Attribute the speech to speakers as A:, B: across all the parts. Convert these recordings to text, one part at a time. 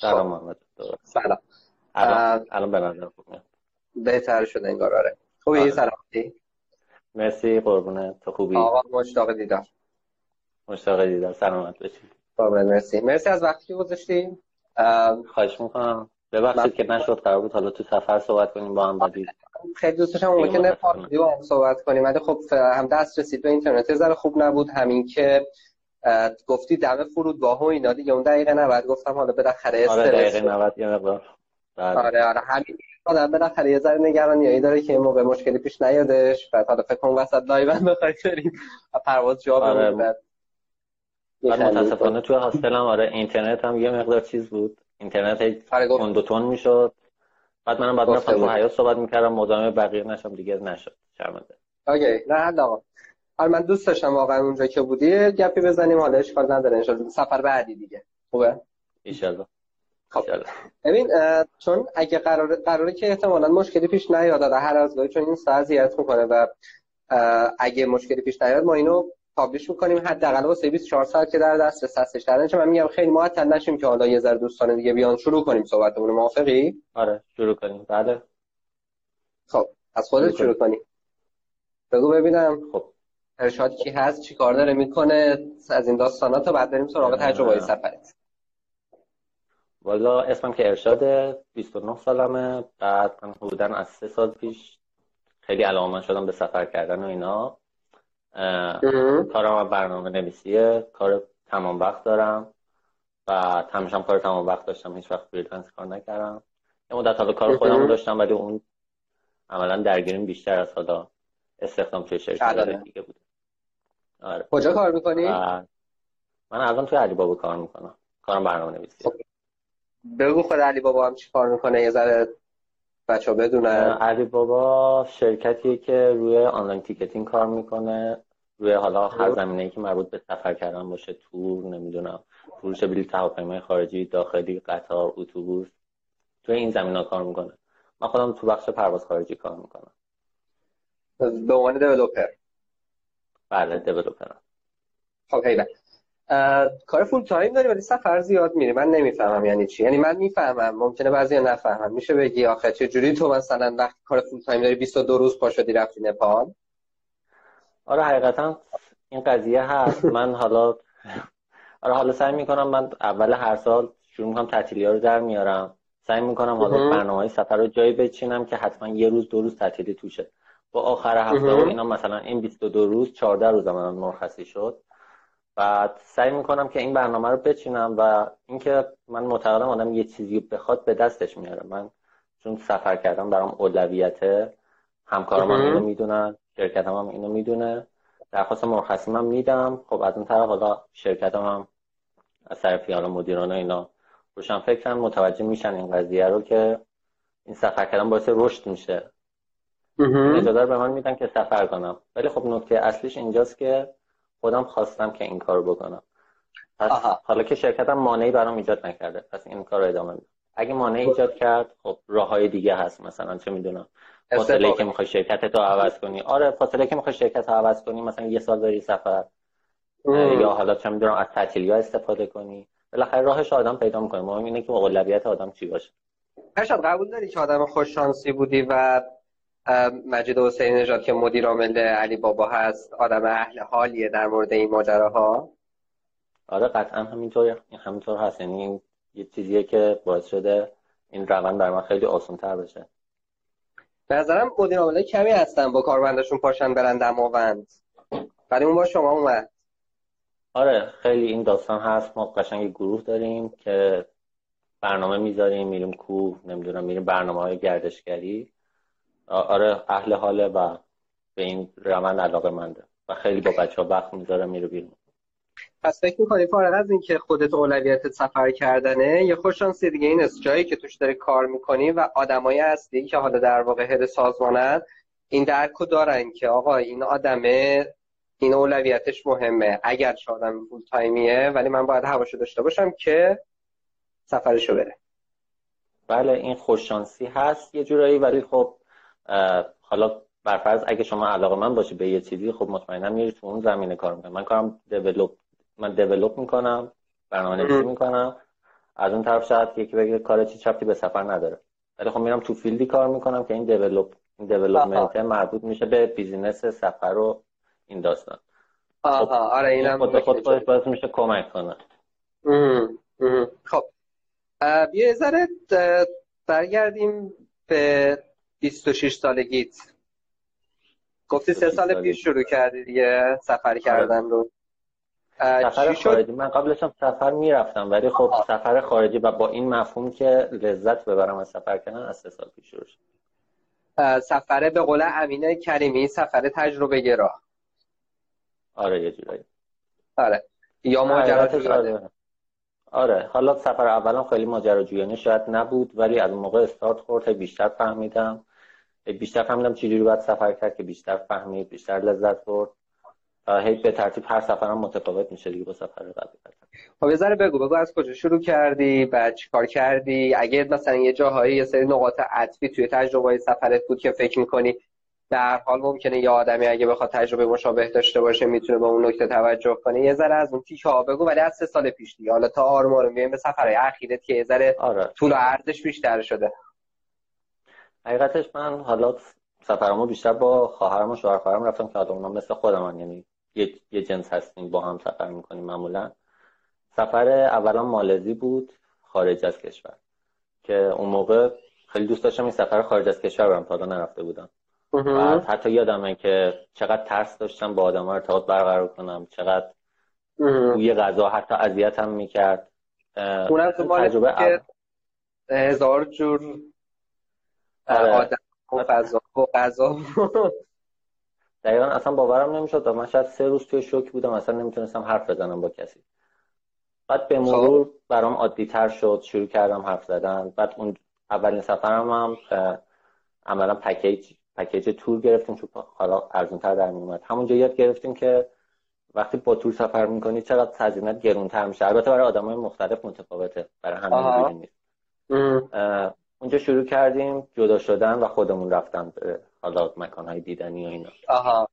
A: سلام. محمد.
B: سلام.
A: الان الان به نظر خوب میاد
B: بهتر شده انگار آره. خوبی؟
A: آره.
B: سلامتی
A: مرسی قربونه. تو خوبی؟
B: آقا مشتاق دیدار
A: مشتاق دیدار سلامت باشی.
B: قربونت مرسی. مرسی از وقتی که گذاشتی ام،
A: خواهش می‌کنم. ببخشید که نشد قرار بود حالا تو سفر صحبت کنیم با هم بعدی
B: خیلی دوست داشتم اون پارتی با هم صحبت کنیم. ولی خب هم دست رسید به اینترنت ذره خوب نبود. همین که گفتی دم فرودگاه و اینا دیگه. اون دقیقه 90 گفتم حالا بالاخره
A: آره
B: استرس.
A: دقیقه 90 یه مقدار. بله.
B: آره آره. همین آدم بالاخره یه ذره نگرانیایی داره که این موقع مشکلی پیش نیادش. بعد حالا فکر کنم وسط live هم بخوای بری. پرواز جا
A: آره.
B: بعد می‌خندید.
A: متاسفانه توی hostel م آره اینترنت هم یه مقدار چیز بود. اینترنت هی کند و تند می‌شد. بعد منم بعد می‌رفتم تو
B: بود.
A: حیاط صحبت می‌کردم. مزاحم بقیه نشم دیگه نشد. شرمنده.
B: اوکی. نه حد حالا من دوست داشتم واقعا اونجا که بودی گپی بزنیم حالا اشکال نداره انشالله سفر بعدی دیگه. خوبه؟
A: ایشالله
B: خب. ببین چون اگه قراره قراره که احتمالا مشکلی پیش نیاد هر از گاهی چون این ساعت اذیت می‌کنه و اگه مشکلی پیش نیاد ما اینو پابلش می‌کنیم. حداقل واسه 24 ساعت که در دسترس هستش در من میگم خیلی معطل نشیم که حالا یه ذره دوستان دیگه بیان شروع کنیم صحبتمون. موافقی؟
A: آره شروع کنیم. بله.
B: خب از خودت
A: شروع
B: شروع کنیم بگو ببینم.
A: خب.
B: ارشاد کی هست چی کار داره می‌کنه. از این داستانا تا بعد بریم سراغ تجربه
A: اه.
B: سفرت.
A: والا اسمم که ارشاد 29 سالمه. بعد من حدودا از سه سال پیش خیلی علاقمند شدم به سفر کردن و اینا. کارم برنامه نویسیه. کار تمام وقت دارم. و همیشه هم کار تمام وقت داشتم. هیچ وقت freelance کار نکردم. یه مدت حالا کار خودم. داشتم ولی اون عملا درگیریم بیشتر از حالا استخدام توی شرکت. دیگه بود آره.
B: کجا کار می‌کنی؟
A: من الان توی علی بابا کار می‌کنم. کارم برنامه نویسیه
B: بگو خود علی بابا هم چی کار می‌کنه؟ یه ذره بچه بدونن
A: علی بابا شرکتیه که روی آنلاین تیکتینگ کار می‌کنه. روی حالا هر زمینه‌ای که مربوط به سفر کردن باشه تور نمی‌دونم فروش بلیط هواپیمای خارجی داخلی قطار اتوبوس توی این زمینه کار می‌کنه. من خودم تو بخش پرواز خارجی کار می‌کنم.
B: به عنوان developer.
A: بله developer م
B: خب هیله کار full time داری ولی سفر زیاد میری. من نمی‌فهمم یعنی چی. یعنی من می‌فهمم ممکنه بعضی نفهمم میشه بگی آخه چه جوری تو مثلا وقتی کار full time داری 22 روز پا شدی رفتی نپال؟
A: آره حقیقتا این قضیه هست. من حالا آره حالا سعی می‌کنم من اول هر سال شروع می‌کنم تعطیلی رو در میارم. سعی می‌کنم حالا. برنامه های سفر رو جایی بچینم که حتما یه روز دو روز تعطیلی توشه. با آخر هفته و. اینا مثلا این 22 روز 14 روز من مرخصی شد بعد سعی می‌کنم که این برنامه رو بچینم و اینکه من معتقدم آدم یه چیزی بخواد به دستش میاره من چون سفر کردم برام اولویته همکارام هم. اینو می‌دونن شرکتم هم اینو می‌دونه درخواست مرخصی من میدم خب از اون طرف حالا شرکتم هم از طرفی حالا مدیران اینا روشن فکرن متوجه میشن این قضیه رو که این سفر کردن باعث رشد میشه. اجازه به من میدن که سفر کنم. ولی خب نکته اصلیش اینجاست که خودم خواستم که این کارو بکنم. پس
B: آها.
A: حالا که شرکتم مانعی برام ایجاد نکرده. پس این کار رو ادامه میدم. اگه مانعی ایجاد کرد خب راه های دیگه هست. مثلا چه می‌دونم. فاصله. که می‌خوای شرکت رو عوض کنی. آره فاصله که می‌خوای شرکت رو عوض کنی. مثلا یه سال بری سفر. یا حالا چه می‌دونم از تعطیلی ها استفاده کنی. بالاخره راهش آدم پیدا می‌کنه. مهم اینه که اولویت آدم چی باشه.
B: ارشاد قبول داری که آدم خوش شانسی بودی و مجید حسین نژاد که مدیر عامل علی بابا هست آدم اهل حالیه در مورد این ماجراها.
A: آره قطعا همینطور همینطور هست. یعنی یه چیزیه که باعث شده این روند بر من خیلی آسان تر بشه.
B: به نظرم مدیر عامل کمی هستن با کارمندشون پاشن برن دماوند. ولی اون با شما اومد.
A: آره خیلی این داستان هست. ما قشنگ گروه داریم که برنامه می‌ذاریم میریم کوه نمی‌دونم میریم برنامه های گردشگری. آره اهل حاله و به این روند علاقه منده و خیلی با بچه ها وقت می‌ذاره میره بیرون.
B: پس فکر می‌کنی فارغ از اینکه خودت اولویتت سفر کردنه یه خوش شانسی دیگه این است جایی که توش داری کار می‌کنی و آدمایی هستی که حالا در واقع هد سازمانن این درکو دارن که آقا این آدمه این اولویتش مهمه. اگر آدم فول تایمیه ولی من باید حواشو داشته باشم که سفرشو بره.
A: بله این خوششانسی هست یه جورایی ولی خب حالا برفرض اگه شما علاقمند باشی به یه چیزی خب مطمئنا میری تو اون زمینه کار می‌کنم من کارم develop من develop می‌کنم برنامه نویسی. می‌کنم. از اون طرف شاید یکی بگه کار چه ربطی به سفر نداره. ولی خب میرم تو field ی کار می‌کنم که این develop این development مربوط میشه به business سفر و این داستان.
B: آها خب آره اینم
A: خود خود خودش باعث میشه کمک کنه.
B: خب بیا ذره برگردیم به 26 سالگیت گفتی سه سال پیش شروع کردی دیگه سفر آره. کردن رو.
A: سفر خارجی. من قبلش هم سفر می‌رفتم ولی خب سفر خارجی و با این مفهوم که لذت ببرم از سفر کردن از سه سال پیش شروع شد.
B: سفر به قول امینه کریمی سفر تجربه گرا.
A: آره یه جورایی.
B: آره. یا ماجرا
A: آره. حالا سفر اولم خیلی ماجراجویانه شاید نبود ولی از موقع استارت خورد بیشتر فهمیدم. بیشتر فهمیدم چجوری باید سفر کرد که بیشتر فهمید بیشتر لذت برد. هی به ترتیب هر سفرم متفاوت میشه دیگه با سفر قبلی.
B: خب یه ذره بگو بگو از کجا شروع کردی؟ بعد چیکار کردی؟ اگه مثلا یه جاهایی یه سری نقاط عطفی توی تجربه سفرت بود که فکر می‌کنی در حال ممکنه یه آدمی اگه بخواد تجربه مشابه داشته باشه می‌تونه به اون نکته توجه کنه. یه ذره از اون تیکه ها بگو ولی از سه سال پیش دیگه. حالا تا آروم آروم به سفرهای اخیرت که یه ذره آره. طول و عرضش بیشتر شده.
A: حقیقتش من حالا سفرمو بیشتر با خواهرم و شوهر خواهرم رفتم که اونا مثل خودم یعنی یه, یه جنس هستیم با هم سفر می‌کنیم معمولا. سفر اولا مالزی بود خارج از کشور. که اون موقع خیلی دوست داشتم این سفر خارج از کشور برم تا نرفته بودم. بعد حتی یادمه که چقدر ترس داشتم با آدم ارتباط برقرار کنم چقدر روی غذا حتی اذیت هم می‌کرد
B: اونم تو تجربه هزار جور آره. آدم و فضا و غذا.
A: دقیقا اصلا باورم نمی‌شد. و من شاید سه روز توی شوک بودم. اصلا نمی‌تونستم حرف بزنم با کسی. بعد به مرور خب. برام عادی تر شد. شروع کردم حرف زدن. بعد اون اولین سفرم هم عملا پکیج پکیج تور گرفتیم. چون حالا ارزون تر در میومد همونجا یاد گرفتیم که وقتی با تور سفر می‌کنی چقدر هزینه گرونتر میشه. البته برای آدمای مختلف متفاوته. برای همه نیست اونجا شروع کردیم جدا شدن و خودمون رفتن به حالا مکانهای دیدنی و اینا.
B: آها.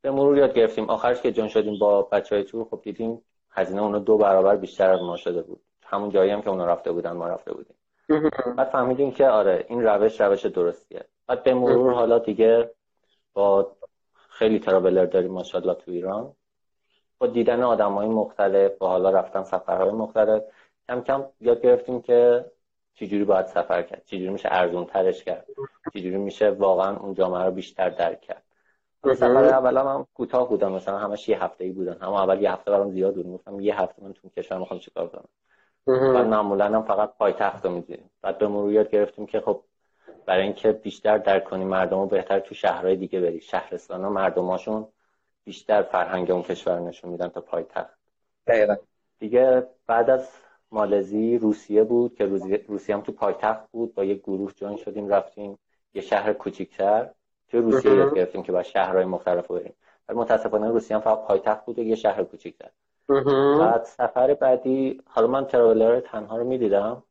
A: به مرور یاد گرفتیم. آخرش که جان شدیم با بچه های تور خب دیدیم هزینه اونو دو برابر بیشتر از ما شده بود. همون جایی هم که اونا رفته بودن ما رفته بودیم. بعد فهمیدیم که آره این روش روش درستیه. بعد به مرور حالا دیگه با خیلی ترابلر داریم ماشاءالله تو ایران. با دیدن آدم های مختلف با حالا رفتن سفرهای مختلف کم کم یاد گرفتیم که چجوری باید سفر کرد؟ چجوری میشه ارزون ترش کرد؟ چجوری میشه واقعا اون جامعه رو بیشتر درک کرد؟ سفر اول هم کوتاه بودم. مثلا همش یه هفته ای بودن. اما اول یه هفته برام زیاد بود. گفتم یه هفته من تو کشور می‌خوام چیکار کنم؟ بعد معمولا هم فقط پایتخت رو میدیم بعد به مرور یاد گرفتیم که خب برای اینکه بیشتر درک کنیم مردم رو بهتر تو شهرهای دیگه بری شهرستان ها مردماشون بیشتر فرهنگ اون کشور نشون میدن تا پایتخت.
B: دقیقا.
A: دیگه بعد از مالزی روسیه بود که روسیه هم تو پایتخت بود با یه گروه جوین شدیم رفتیم یه شهر کوچیکتر تو روسیه یاد گرفتیم که با شهرهای مختلف بریم. ولی متاسفانه روسیه هم فقط پایتخت بود و یه شهر کوچیکتر. بعد سفر بعدی حالا من تراولر تنها رو می‌دیدم.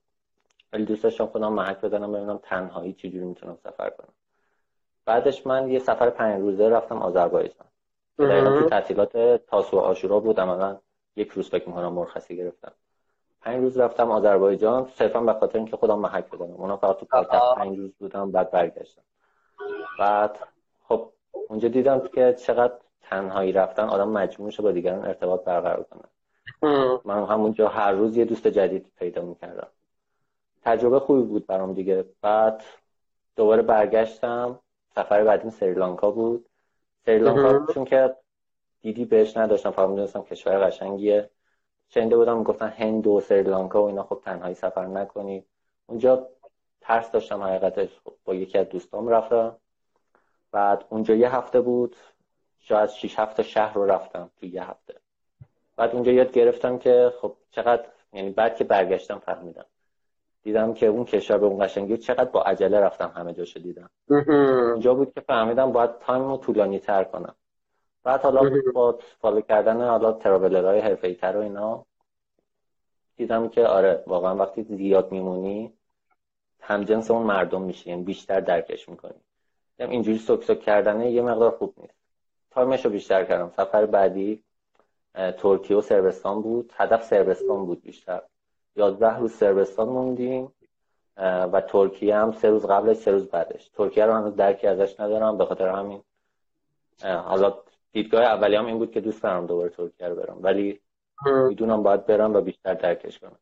A: ولی دوست داشتم خودم محک بزنم ببینم تنهایی چجوری می‌تونم سفر کنم. بعدش من یه سفر پنج روزه رفتم آذربایجان. دقیقا تو تعطیلات تاسو و آشورا بود عملا یک روز فکر می‌کنم مرخصی گرفتم. پنج روز رفتم آذربایجان صرفا به خاطر اینکه خودم محک بزنم اونا فقط تو پایتخت پنج روز بودم بعد برگشتم. بعد خب اونجا دیدم که چقدر تنهایی رفتن آدم مجبور میشه با دیگران ارتباط برقرار کنه. من همونجا هر روز یه دوست جدید پیدا می‌کردم. تجربه خوبی بود برام دیگه. بعد دوباره برگشتم. سفر بعدیم سریلانکا بود. سریلانکا چون که دیدی بهش نداشتم فقط می‌دونستم کشور قشنگیه. شنیده بودم گفتن هند و سریلانکا و اینا خب تنهایی سفر نکنی. اونجا ترس داشتم حقیقتش با یکی از دوستام رفتم. بعد اونجا یه هفته بود شاید شیش هفته شهر رو رفتم تو یه هفته. بعد اونجا یاد گرفتم که خب چقدر یعنی بعد که برگشتم فهمیدم. دیدم که اون کشور به اون قشنگی چقدر با عجله رفتم همه جاشو دیدم. اونجا بود که فهمیدم باید time رو طولانی تر کنم. بعد حالا با follow کردن حالا traveler های حرفه تر و اینا دیدم که آره واقعا وقتی زیاد میمونی همجنس اون مردم میشی یعنی بیشتر درکش می‌کنی. یعنی اینجوری سک سک کردنه یه مقدار خوب نیست. time ش رو بیشتر کردم. سفر بعدی ترکیه و سربستان بود. هدف سربستان بود بیشتر. یازده روز سربستان موندیم و ترکیه هم سه روز قبلش سه روز بعدش. ترکیه رو هنوز درکی ازش ندارم به خاطر همین. حالا دیدگاه اولی هم این بود که دوست دارم دوباره ترکیه رو برم. ولی می‌دونم باید برم و بیشتر درکش کنم.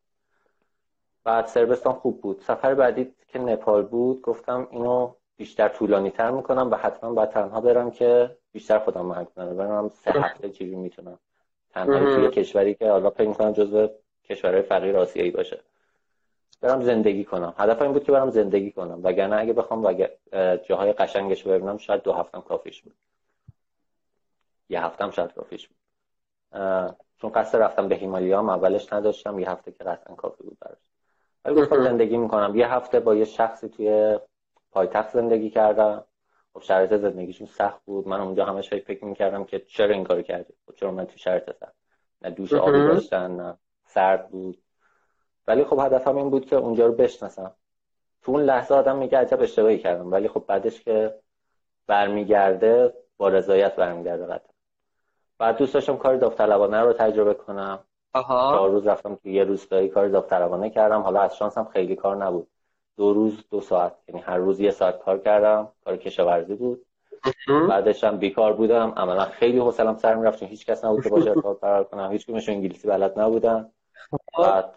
A: بعد سربستان خوب بود. سفر بعدی که نپال بود گفتم اینو بیشتر طولانی تر می‌کنم و حتما باید تنها برم که بیشتر خودم محک کنم. برم سه هفته چیزی می‌تونم. تنها توی کشوری که حالا فکر می‌کنم جزو کشورهای فقیر آسیایی باشه. برم زندگی کنم. هدف این بود که برم زندگی کنم. وگرنه اگه بخوام و جاهای قشنگش ببینم شاید دو هفتم کافیش بود. یه هفتم شاید کافیش بود چون قصد رفتم به هیمالیا اولش نداشتم یه هفته که قطعا کافی بود براش. ولی گفتم زندگی می‌کنم. یه هفته با یه شخصی توی پایتخت زندگی کردم. خب شرایط زندگیشون سخت بود. من اونجا همش فکر می‌کردم که چرا این کارو کردی؟ خب چرا من تو شرایط سخت؟ نه دوش آبی داشتن نه سرد بود. ولی خب هدفم این بود که اونجا رو بشناسم. تو اون لحظه آدم میگه عجب اشتباهی کردم. ولی خب بعدش که برمیگرده با رضایت برمیگرده قطعا. بعد دوست داشتم کار داوطلبانه رو تجربه کنم. آها. چهار روز رفتم تو یه روستایی کار داوطلبانه کردم. حالا از شانسم خیلی کار نبود. دو روز دو ساعت. یعنی هر روز یه ساعت کار کردم. کار کشاورزی بود. بعدش هم بیکار بودم. عملا خیلی حوصلم سر می‌رفت. چون هیچ کس نبود که باشه ارتباط برقرار کنم. هیچ انگلیسی بلد نبودن. بعد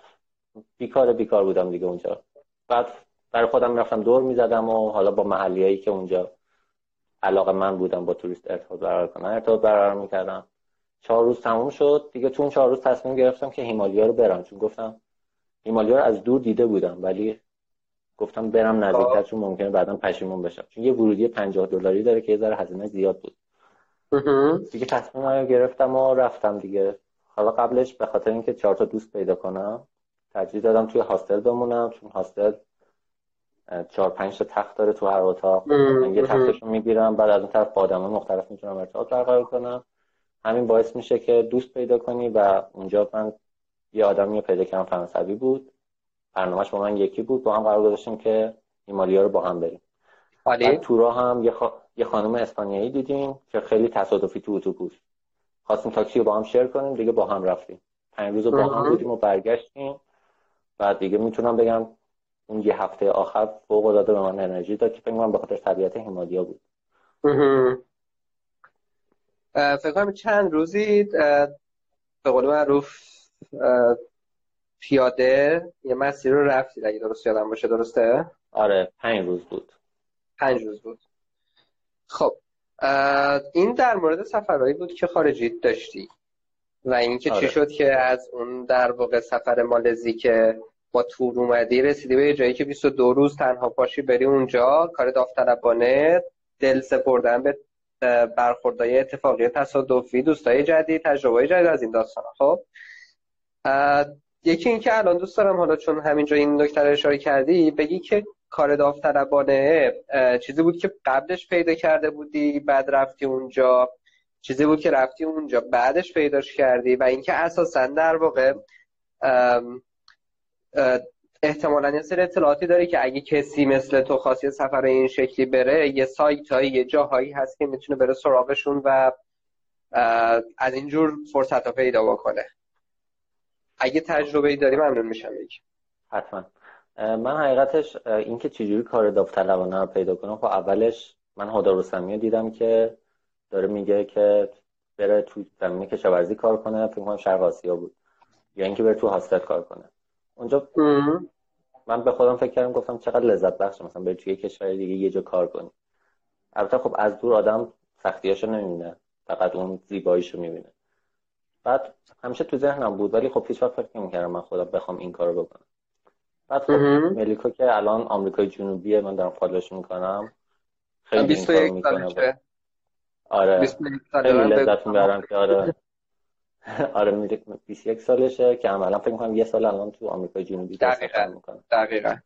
A: بیکار بیکار بودم دیگه اونجا. بعد برای خودم می‌رفتم دور می‌زدم و حالا با محلیایی که اونجا علاقه من بودم با توریست ارتباط برقرار کنم. ارتباط برقرار می‌کردم. چهار روز تموم شد. دیگه تو اون چهار روز تصمیم گرفتم که هیمالیا رو برم. چون گفتم هیمالیا رو از دور دیده بودم ولی گفتم برم نزدیکتر چون ممکنه بعدا پشیمون بشم. چون یه ورودی 50 دلاری داره که یه ذره هزینه زیاد بود. دیگه تصمیم رو گرفتم و رفتم دیگه. حالا قبلش به خاطر اینکه چهار تا دوست پیدا کنم ترجیح دادم توی هاستل بمونم. چون هاستل چهار پنج تا تخت داره تو هر اتاق. یه تختش رو می‌گیرم بعد از اون طرف با آدم مختلف می‌تونم ارتباط برقرار کنم همین باعث میشه که دوست پیدا کنی و اونجا من یه آدمی پیدا کردم فرانسوی بود. برنامهش با من یکی بود. با هم قرار گذاشتیم که هیمالیا رو با هم بریم. بعد تورا هم یه, خ... یه خانم اسپانیایی دیدیم که خیلی تصادفی تو اتوبوس. خواستیم تاکسی رو با هم شیر کنیم دیگه با هم رفتیم. پنج روز با هم بودیم و برگشتیم. بعد دیگه می‌تونم بگم اون یه هفته آخر فوق العاده به من انرژی داد که فکر کنم به خاطر طبیعت هیمالیا بود
B: فکر کنم چند روزی به قول معروف پیاده یه مسیر رو رفتید اگه درست یادم باشه درسته؟
A: آره پنج روز بود
B: پنج روز بود خب این در مورد سفرهایی بود که خارجی داشتی و اینکه آره. چی شد که از اون در واقع سفر مالزی که تور اومدی رسیدی به جایی که 22 روز تنها پاشی بری اونجا کار داوطلبانه دل سپردن به برخوردهای اتفاقی تصادفی دوستای جدید تجربه جدید از این داستان خب؟ یکی اینکه الان دوست دارم حالا چون همینجا این نکته اشاره کردی بگی که کار داوطلبانه چیزی بود که قبلش پیدا کرده بودی بعد رفتی اونجا؟ چیزی بود که رفتی اونجا بعدش پیداش کردی؟ و اینکه اساسا در واقع احتمالا یه سری اطلاعاتی داری که اگه کسی مثل تو خاصی سفر این شکلی بره یه سایت هایی یه جاهایی هست که می‌تونه بره سراغشون و از اینجور فرصت ها پیدا بکنه. اگه تجربه ای داری ممنون میشم بگی
A: حتما. من حقیقتش اینکه چجوری کار داوطلبانه رو پیدا کنم خب اولش من هدا دیدم که داره میگه که بره تو زمینه کشاورزی کار کنه فکر کنم شرق آسیا بود. یا اینکه بره تو هاستل کار کنه. اونجا من به خودم فکر کردم گفتم چقدر لذت بخش مثلا بری توی کشور دیگه یه جا کار کنی البته خب از دور آدم سختیاشو نمی‌بینه فقط اون زیباییشو می‌بینه. بعد همیشه تو ذهنم بود ولی خب هیچ وقت فکر نمی‌کردم من خودم بخوام این کارو بکنم. بعد خب ملیکا که الان آمریکای جنوبیه من دارم فالوش می‌کنم. خیلی این کارو می‌کنه. آره. خیلی لذت می‌برم که آره. آره 21 سالشه که عملا فکر می‌کنم یه سال الان تو آمریکای جنوبی
B: دقیقاً می‌کنه. دقیقاً.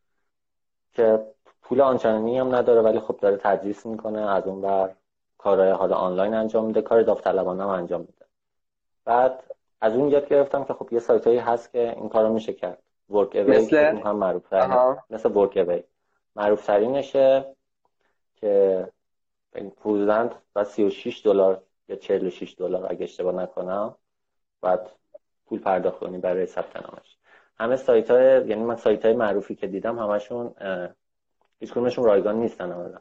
A: که پول آنچنانی هم نداره ولی خب داره تدریس می‌کنه از اون بر کارهای حالا آنلاین انجام میده کار داوطلبانه هم انجام میده. بعد از اون یاد گرفتم که خب یه سایت هایی هست که این کارو میشه کرد. ورک اوی مثل؟ هم معروف مثل ورک اوی معروف ترینشه که حدودا و 36 دلار یا 46 دلار اگه اشتباه نکنم بعد پول پرداخت کنی برای ثبت نامش. همه سایت های یعنی من سایت های معروفی که دیدم همشون هیچ رایگان نیستن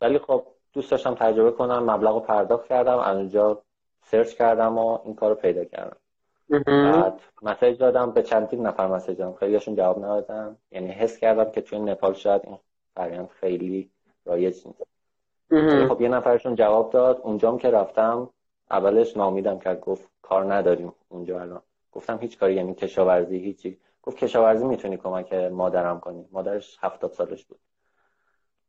A: ولی خب دوست داشتم تجربه کنم مبلغ رو پرداخت کردم از اونجا سرچ کردم و این کار رو پیدا کردم. بعد مسیج دادم به چندین نفر مسیج دادم خیلیشون جواب ندادن. یعنی حس کردم که توی نپال شاید این فرایند خیلی رایج نیست. خب یه نفرشون جواب داد. اونجام که رفتم اولش نامیدم کرد گفت کار نداریم اونجا الان. گفتم هیچ کاری یعنی کشاورزی هیچی. گفت کشاورزی می‌تونی کمک مادرم کنی. مادرش هفتاد سالش بود.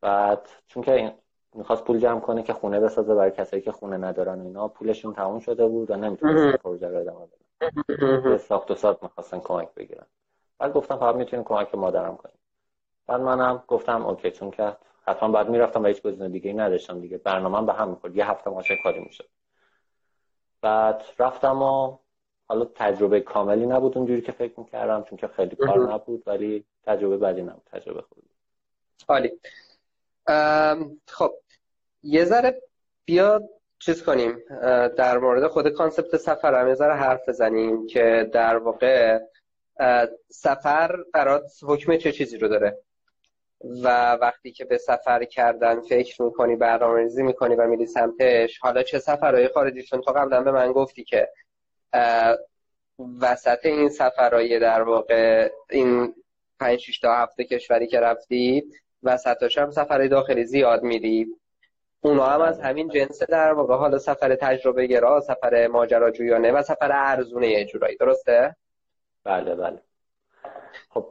A: بعد چون که می‌خواست پول جمع کنه که خونه بسازه برای کسایی که خونه ندارن اینا پولشون تموم شده بود و نمی‌تونست پروژه رو ادامه بدن. ساخت و ساخت می‌خواستن کمک بگیرن. بعد گفتم فقط می‌تونیم کمک مادرم کنیم بعد منم گفتم اوکی چون که حتما بعد می‌رفتم و هیچ گزینه دیگه ای نداشتم دیگه. برنامه به هم می‌خورد. یه هفته ماشه کاری می‌شد. بعد رفتم و حالا تجربه کاملی نبود اونجوری که فکر می‌کردم چون که خیلی کار نبود ولی تجربه بدی نبود تجربه خوبی
B: عالی. خب یه ذره بیا چیز کنیم در مورد خود کانسپت سفر هم یه ذره حرف بزنیم که در واقع سفر برات حکم چه چیزی رو داره؟ و وقتی که به سفر کردن فکر می‌کنی برنامه‌ریزی می‌کنی و میری سمتش حالا چه سفرهای خارجی چون تو قبلا به من گفتی که وسط این سفرهای در واقع این پنج 6 تا هفته کشوری که رفتی وسطاش هم سفر داخلی زیاد میری. اونا هم از همین جنس در واقع حالا سفر تجربه گرا سفر ماجراجویانه و سفر ارزونه یه جورایی. درسته؟
A: بله بله.
B: خب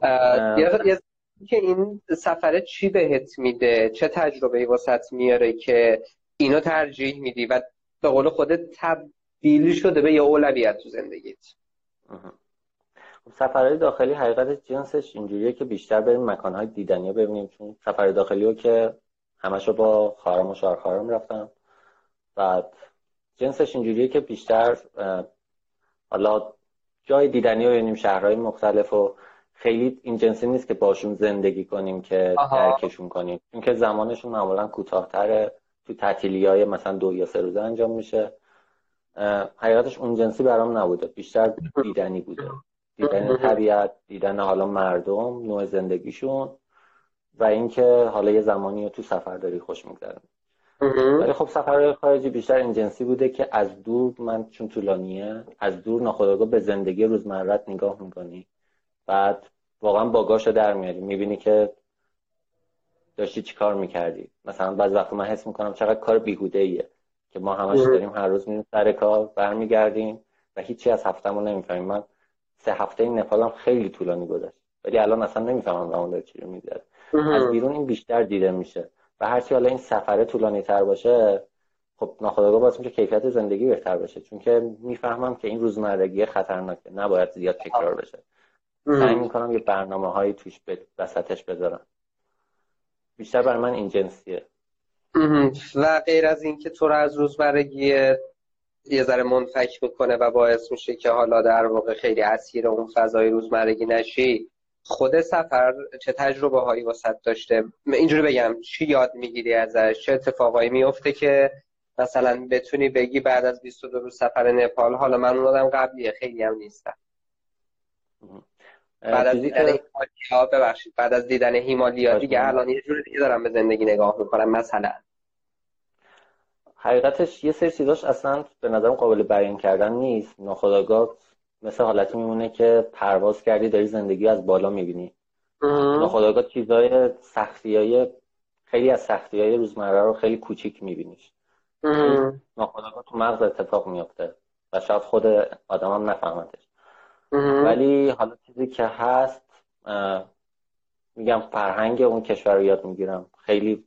B: که این سفره چی بهت میده؟ چه تجربه واسط میاره که اینو ترجیح میدی و به قول خودت تبدیل شده به یه اولویت تو زندگیت؟
A: خب سفرهای داخلی حقیقت جنسش اینجوریه که بیشتر بریم مکانهای دیدنی ببینیم چون سفر داخلی رو که همش با خواهرم و شوهر رفتم. بعد جنسش اینجوریه که بیشتر حالا جای دیدنی رو ببینیم شهرهای مختلف و خیلی این جنسی نیست که باشون زندگی کنیم که درکشون کنیم. چون زمانشون معمولا کوتاهتره. تو تعطیلی های مثلا دو یا سه روزه انجام میشه. حقیقتش اون جنسی برام نبوده. بیشتر دیدنی بوده. دیدن طبیعت دیدن حالا مردم نوع زندگیشون و اینکه حالا یه زمانی رو تو سفر داری خوش میگذرم ولی خب سفرهای خارجی بیشتر این جنسی بوده که از دور من چون طولانیه از دور ناخودآگاه به زندگی روزمرت نگاه می‌کنی. بعد واقعا باگاشو در میاری. می‌بینی که داشتی چی کار می‌کردی. مثلا بعض وقت من حس می‌کنم چقدر کار بیهوده ایه که ما همش داریم هر روز میریم سر کار برمیگردیم و هیچی از هفتمون نمی‌فهمیم. من سه هفته این نپالم خیلی طولانی گذشت. ولی الان اصلا نمی‌فهمم اون داره چی رو میگذره از بیرون این بیشتر دیده میشه. و هرچی حالا این سفره طولانی تر باشه خب ناخودآگاه باعث میشه کیفیت زندگی بهتر بشه. چون که می‌فهمم که این روزمرگی خطرناکه. نباید زیاد تکرار بشه. سعی می‌کنم یه برنامه هایی توش به وسطش بذارم. بیشتر برای من این جنسیه.
B: و غیر از اینکه تو رو از روزمرگی یه ذره منفک می‌کنه و باعث میشه که حالا در واقع خیلی اسیر اون فضای روزمرگی نشی خود سفر چه تجربه هایی واسط داشته؟ اینجوری بگم چی یاد می‌گیری ازش؟ چه اتفاقایی میفته که مثلا بتونی بگی بعد از 22 روز سفر نپال حالا من اون آدم قبلیه خیلی هم نیستم. بعد از دیدن هیمالیا ببخشید. بعد از دیدن هیمالیا دیگه الان یه جور دیگه دارم به زندگی نگاه می‌کنم مثلا.
A: حقیقتش یه سری چیزاش اصلا به نظرم قابل بیان کردن نیست. ناخداگاه مثل حالتی میمونه که پرواز کردی داری زندگی از بالا می‌بینی. ناخداگاه چیزای سختی های خیلی از سختی های روزمره رو خیلی کوچیک میبینیش. ناخداگاه تو مغز اتفاق میافته و شاید خود آدم هم نفهمتش ولی حالا چیزی که هست میگم فرهنگ اون کشور رو یاد می‌گیرم. خیلی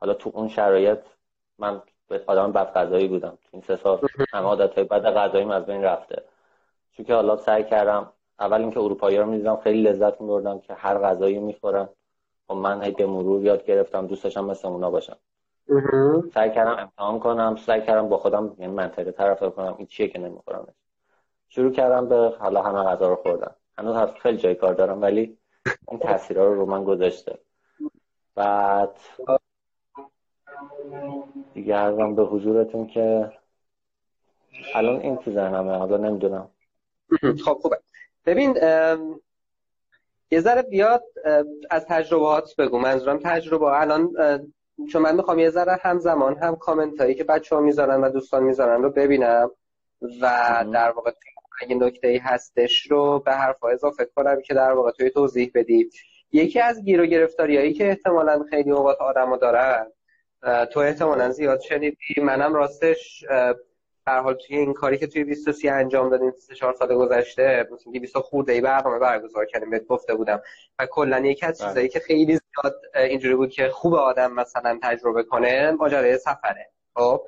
A: حالا تو اون شرایط من آدم بد غذایی بودم. تو این سه سال همه عادت های بد غذایی از بین رفته. چون که حالا سعی کردم اول اینکه اروپایی رو می‌دیدم خیلی لذت میبردم که هر غذایی می‌خورم. و خب من هی به مرور یاد گرفتم دوست داشتم مثل اونا باشم. سعی کردم امتحان کنم سعی کردم با خودم یعنی منطقه طرف کنم. این چیه که نمی‌خورم شروع کردم به حالا همه غذا رو خوردم. هنوز هست خیلی جای کار دارم ولی این تاثیرها رو رو من گذاشته بعد دیگه ارزم به حضورتون که الان این تو ذهنمه حالا نمی‌دونم.
B: خب خوبه. ببین یه ذره بیاد از تجربهات بگو. منظورم تجربه. الان چون من می‌خوام یه ذره همزمان هم کامنت هایی که بچه ها می‌ذارن و دوستان می‌ذارن رو ببینم و در واقع اگه نکته ای هستش رو به حرف اضافه کنم که در واقع توی توضیح بدید یکی از گیر و گرفتاری هایی که احتمالا خیلی اوقات آدم دارن تو احتمالا زیاد شنیدی. منم راستش در حال توی این کاری که توی 23 انجام دادیم 4 سال گذشته مثلا 200 خورده ای برنامه برگزار کردیم بهت گفته بودم. و کلا یکی از چیزایی بله. که خیلی زیاد اینجوری بود که خوب آدم مثلا تجربه کنه ماجرای سفره. خب؟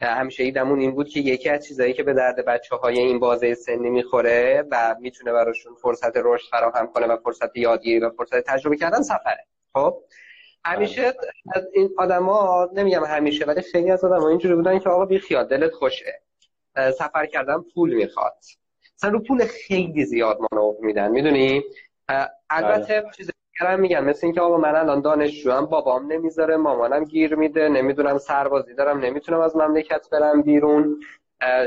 B: همیشه ایدمون این بود که یکی از چیزایی که به درد بچه های این بازه سنی می‌خوره و می‌تونه براشون فرصت رشد فراهم کنه و فرصت یادگیری و فرصت تجربه کردن سفره. خب؟ همیشه بله. این آدما نمیگم همیشه ولی خیلی از آدما اینجوری بودن که آقا بی خیال دلت خوشه. سفر کردن پول می‌خواد. مثلا رو پول خیلی زیاد مانور میدن می‌دونی؟ البته بله. چیز دیگه میگم مثل اینکه آقا من الان دانشجوام بابام نمی‌ذاره مامانم گیر میده نمی‌دونم سربازی دارم نمی‌تونم از مملکت برم بیرون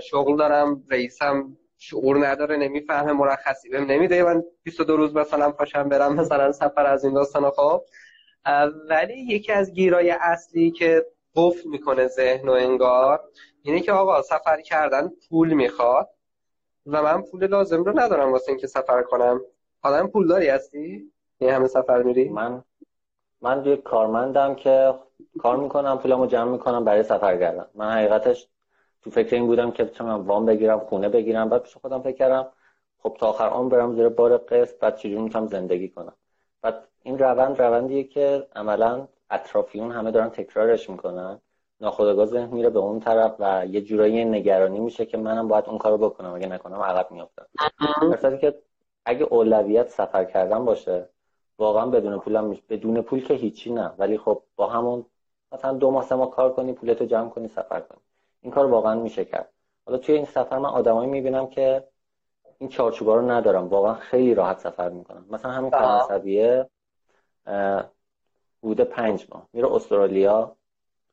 B: شغل دارم رئیسم شعور نداره نمی‌فهمه مرخصی بهم نمیده من 22 روز مثلا پاشم برم مثلا سفر از این داستان خب ولی یکی از گیرای اصلی که قفل می‌کنه ذهن و انگار اینه که آقا سفر کردن پول می‌خواد و من پول لازم رو ندارم واسه اینکه سفر کنم آدم پول داری هستی؟ این همه سفر میری؟
A: من من یه کارمندم که کار می‌کنم پولمو جمع می‌کنم برای سفر کردن. من حقیقتش تو فکر این بودم که چون وام بگیرم خونه بگیرم بعد پیش خودم فکر کردم خب تا آخر عمر برم زیر بار قسط بعد چجوری می‌تونم زندگی کنم؟ بعد این روند روندیه که عملا اطرافیون همه دارن تکرارش می‌کنن. ناخودآگاه ذهن میره به اون طرف و یه جورایی نگرانی میشه که منم باید اون کارو بکنم اگه نکنم عقب میافتم. در که اگه اولویت سفر کردن باشه واقعا بدون پولم میشه. بدون پول که هیچی نه. ولی خب با همون مثلا دو ماه سه ماه کار کنی پولتو جمع کنی سفر کنی. این کار واقعا میشه کرد. حالا توی این سفر من آدمایی می‌بینم که این چارچوبا رو ندارم. واقعا خیلی راحت سفر می‌کنم. مثلا همین فرانسویه بوده پنج ماه. میره استرالیا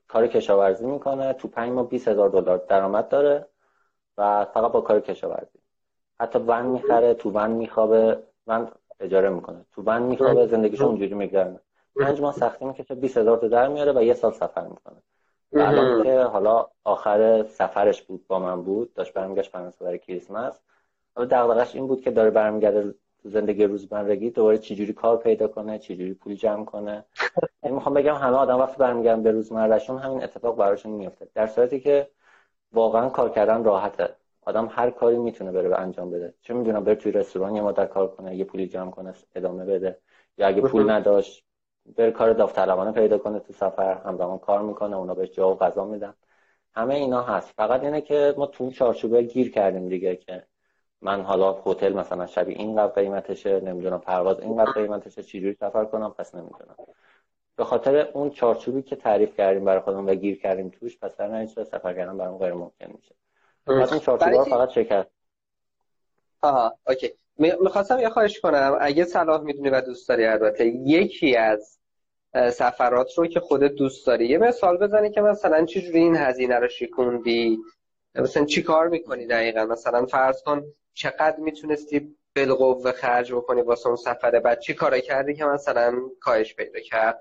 A: کار کشاورزی می‌کنه. تو پنج ماه 20 هزار دلار درآمد داره و فقط با کار کشاورزی. حتی ون می‌خره تو ون میخوابه. ون اجاره می‌کنه. تو ون میخوابه زندگیش اونجوری میگذرونه پنج ماه سختی می‌کشه 20 هزار تا در میاره و یه سال سفر می‌کنه. الان که حالا آخر سفرش بود با من بود داشت برمیگشت فرانسه برای کریسمس. حالا دغدغش این بود که داره برمیگرده زندگی روزمرگی دوباره چجوری کار پیدا کنه چجوری پول جمع کنه. یعنی می‌خوام بگم همه آدم وقتی برمیگردن به روزمرهشون همین اتفاق براشون میفته در صورتی که واقعا کار کردن راحته. آدم هر کاری می‌تونه بره به انجام بده. چه می‌دونم بره توی رستوران یه مدت کار کنه یه پولی جمع کنه ادامه بده. یا اگه پول نداشت بره کار داوطلبانه پیدا کنه تو سفر همزمان کار می‌کنه اونا بهش جا و غذا میدن. همه اینا هست. فقط اینه که ما تو چارچوبه گیر کردیم دیگه که من حالا هتل مثلا شبیه اینقدر قیمتشه نمی‌دونم پرواز اینقدر قیمتشه چجوری سفر کنم؟ پس نمی‌دونم. به خاطر اون چارچوبی که تعریف کردیم برای خودمون و گیر کردیم توش پس در نتیجه سفر کردن برام غیر ممکن میشه. پس اون چارچوبا فقط شکست
B: آها اوکی. می‌خواستم یه خواهش کنم. اگه صلاح می‌دونی و دوست داری البته یکی از سفرات رو که خودت دوست داری یه مثال بزنی که مثلا چجوری این هزینه رو شکوندی؟ مثلا چی کار می‌کنی دقیقا؟ مثلا فرض کن چقدر می‌تونستی بالقوه خرج بکنی واسه اون سفر بعد؟ چی کارا کردی که مثلا کاهش پیدا کرد؟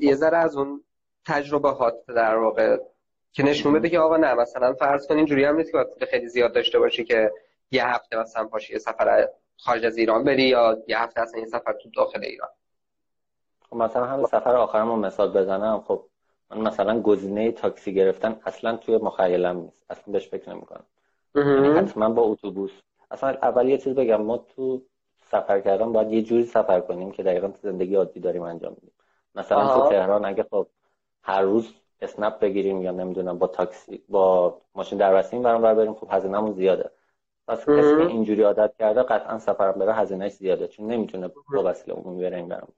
B: یه ذره از اون تجربه هات در واقع که نشون بده که آقا نه مثلا فرض کن اینجوری هم نیست که خیلی زیاد داشته باشی که یه هفته مثلا پاشی یه سفر خارج از ایران بری یا یه هفته اصلا یه سفر تو داخل ایران.
A: خب مثلا همین سفر آخرمون مثال بزنم. خب من مثلا گزینه تاکسی گرفتن اصلا توی مخیلم نیست. اصلا بهش فکر نمی‌کنم. یعنی حتما با اتوبوس. اصلا اول یه چیز بگم ما تو سفر کردن باید یه جوری سفر کنیم که دقیقا تو زندگی عادی داریم انجام میدیم مثلا تو تهران اگه خب هر روز اسنپ بگیریم یا نمی‌دونم با تاکسی با ماشین در وسیم برام بر بریم خب هزینه‌مون زیاده. پس کسی که اینجوری عادت کرده قطعا سفر بره هزینه‌اش زیاده چون نمی‌تونه با وسیله عمومی بره این برام.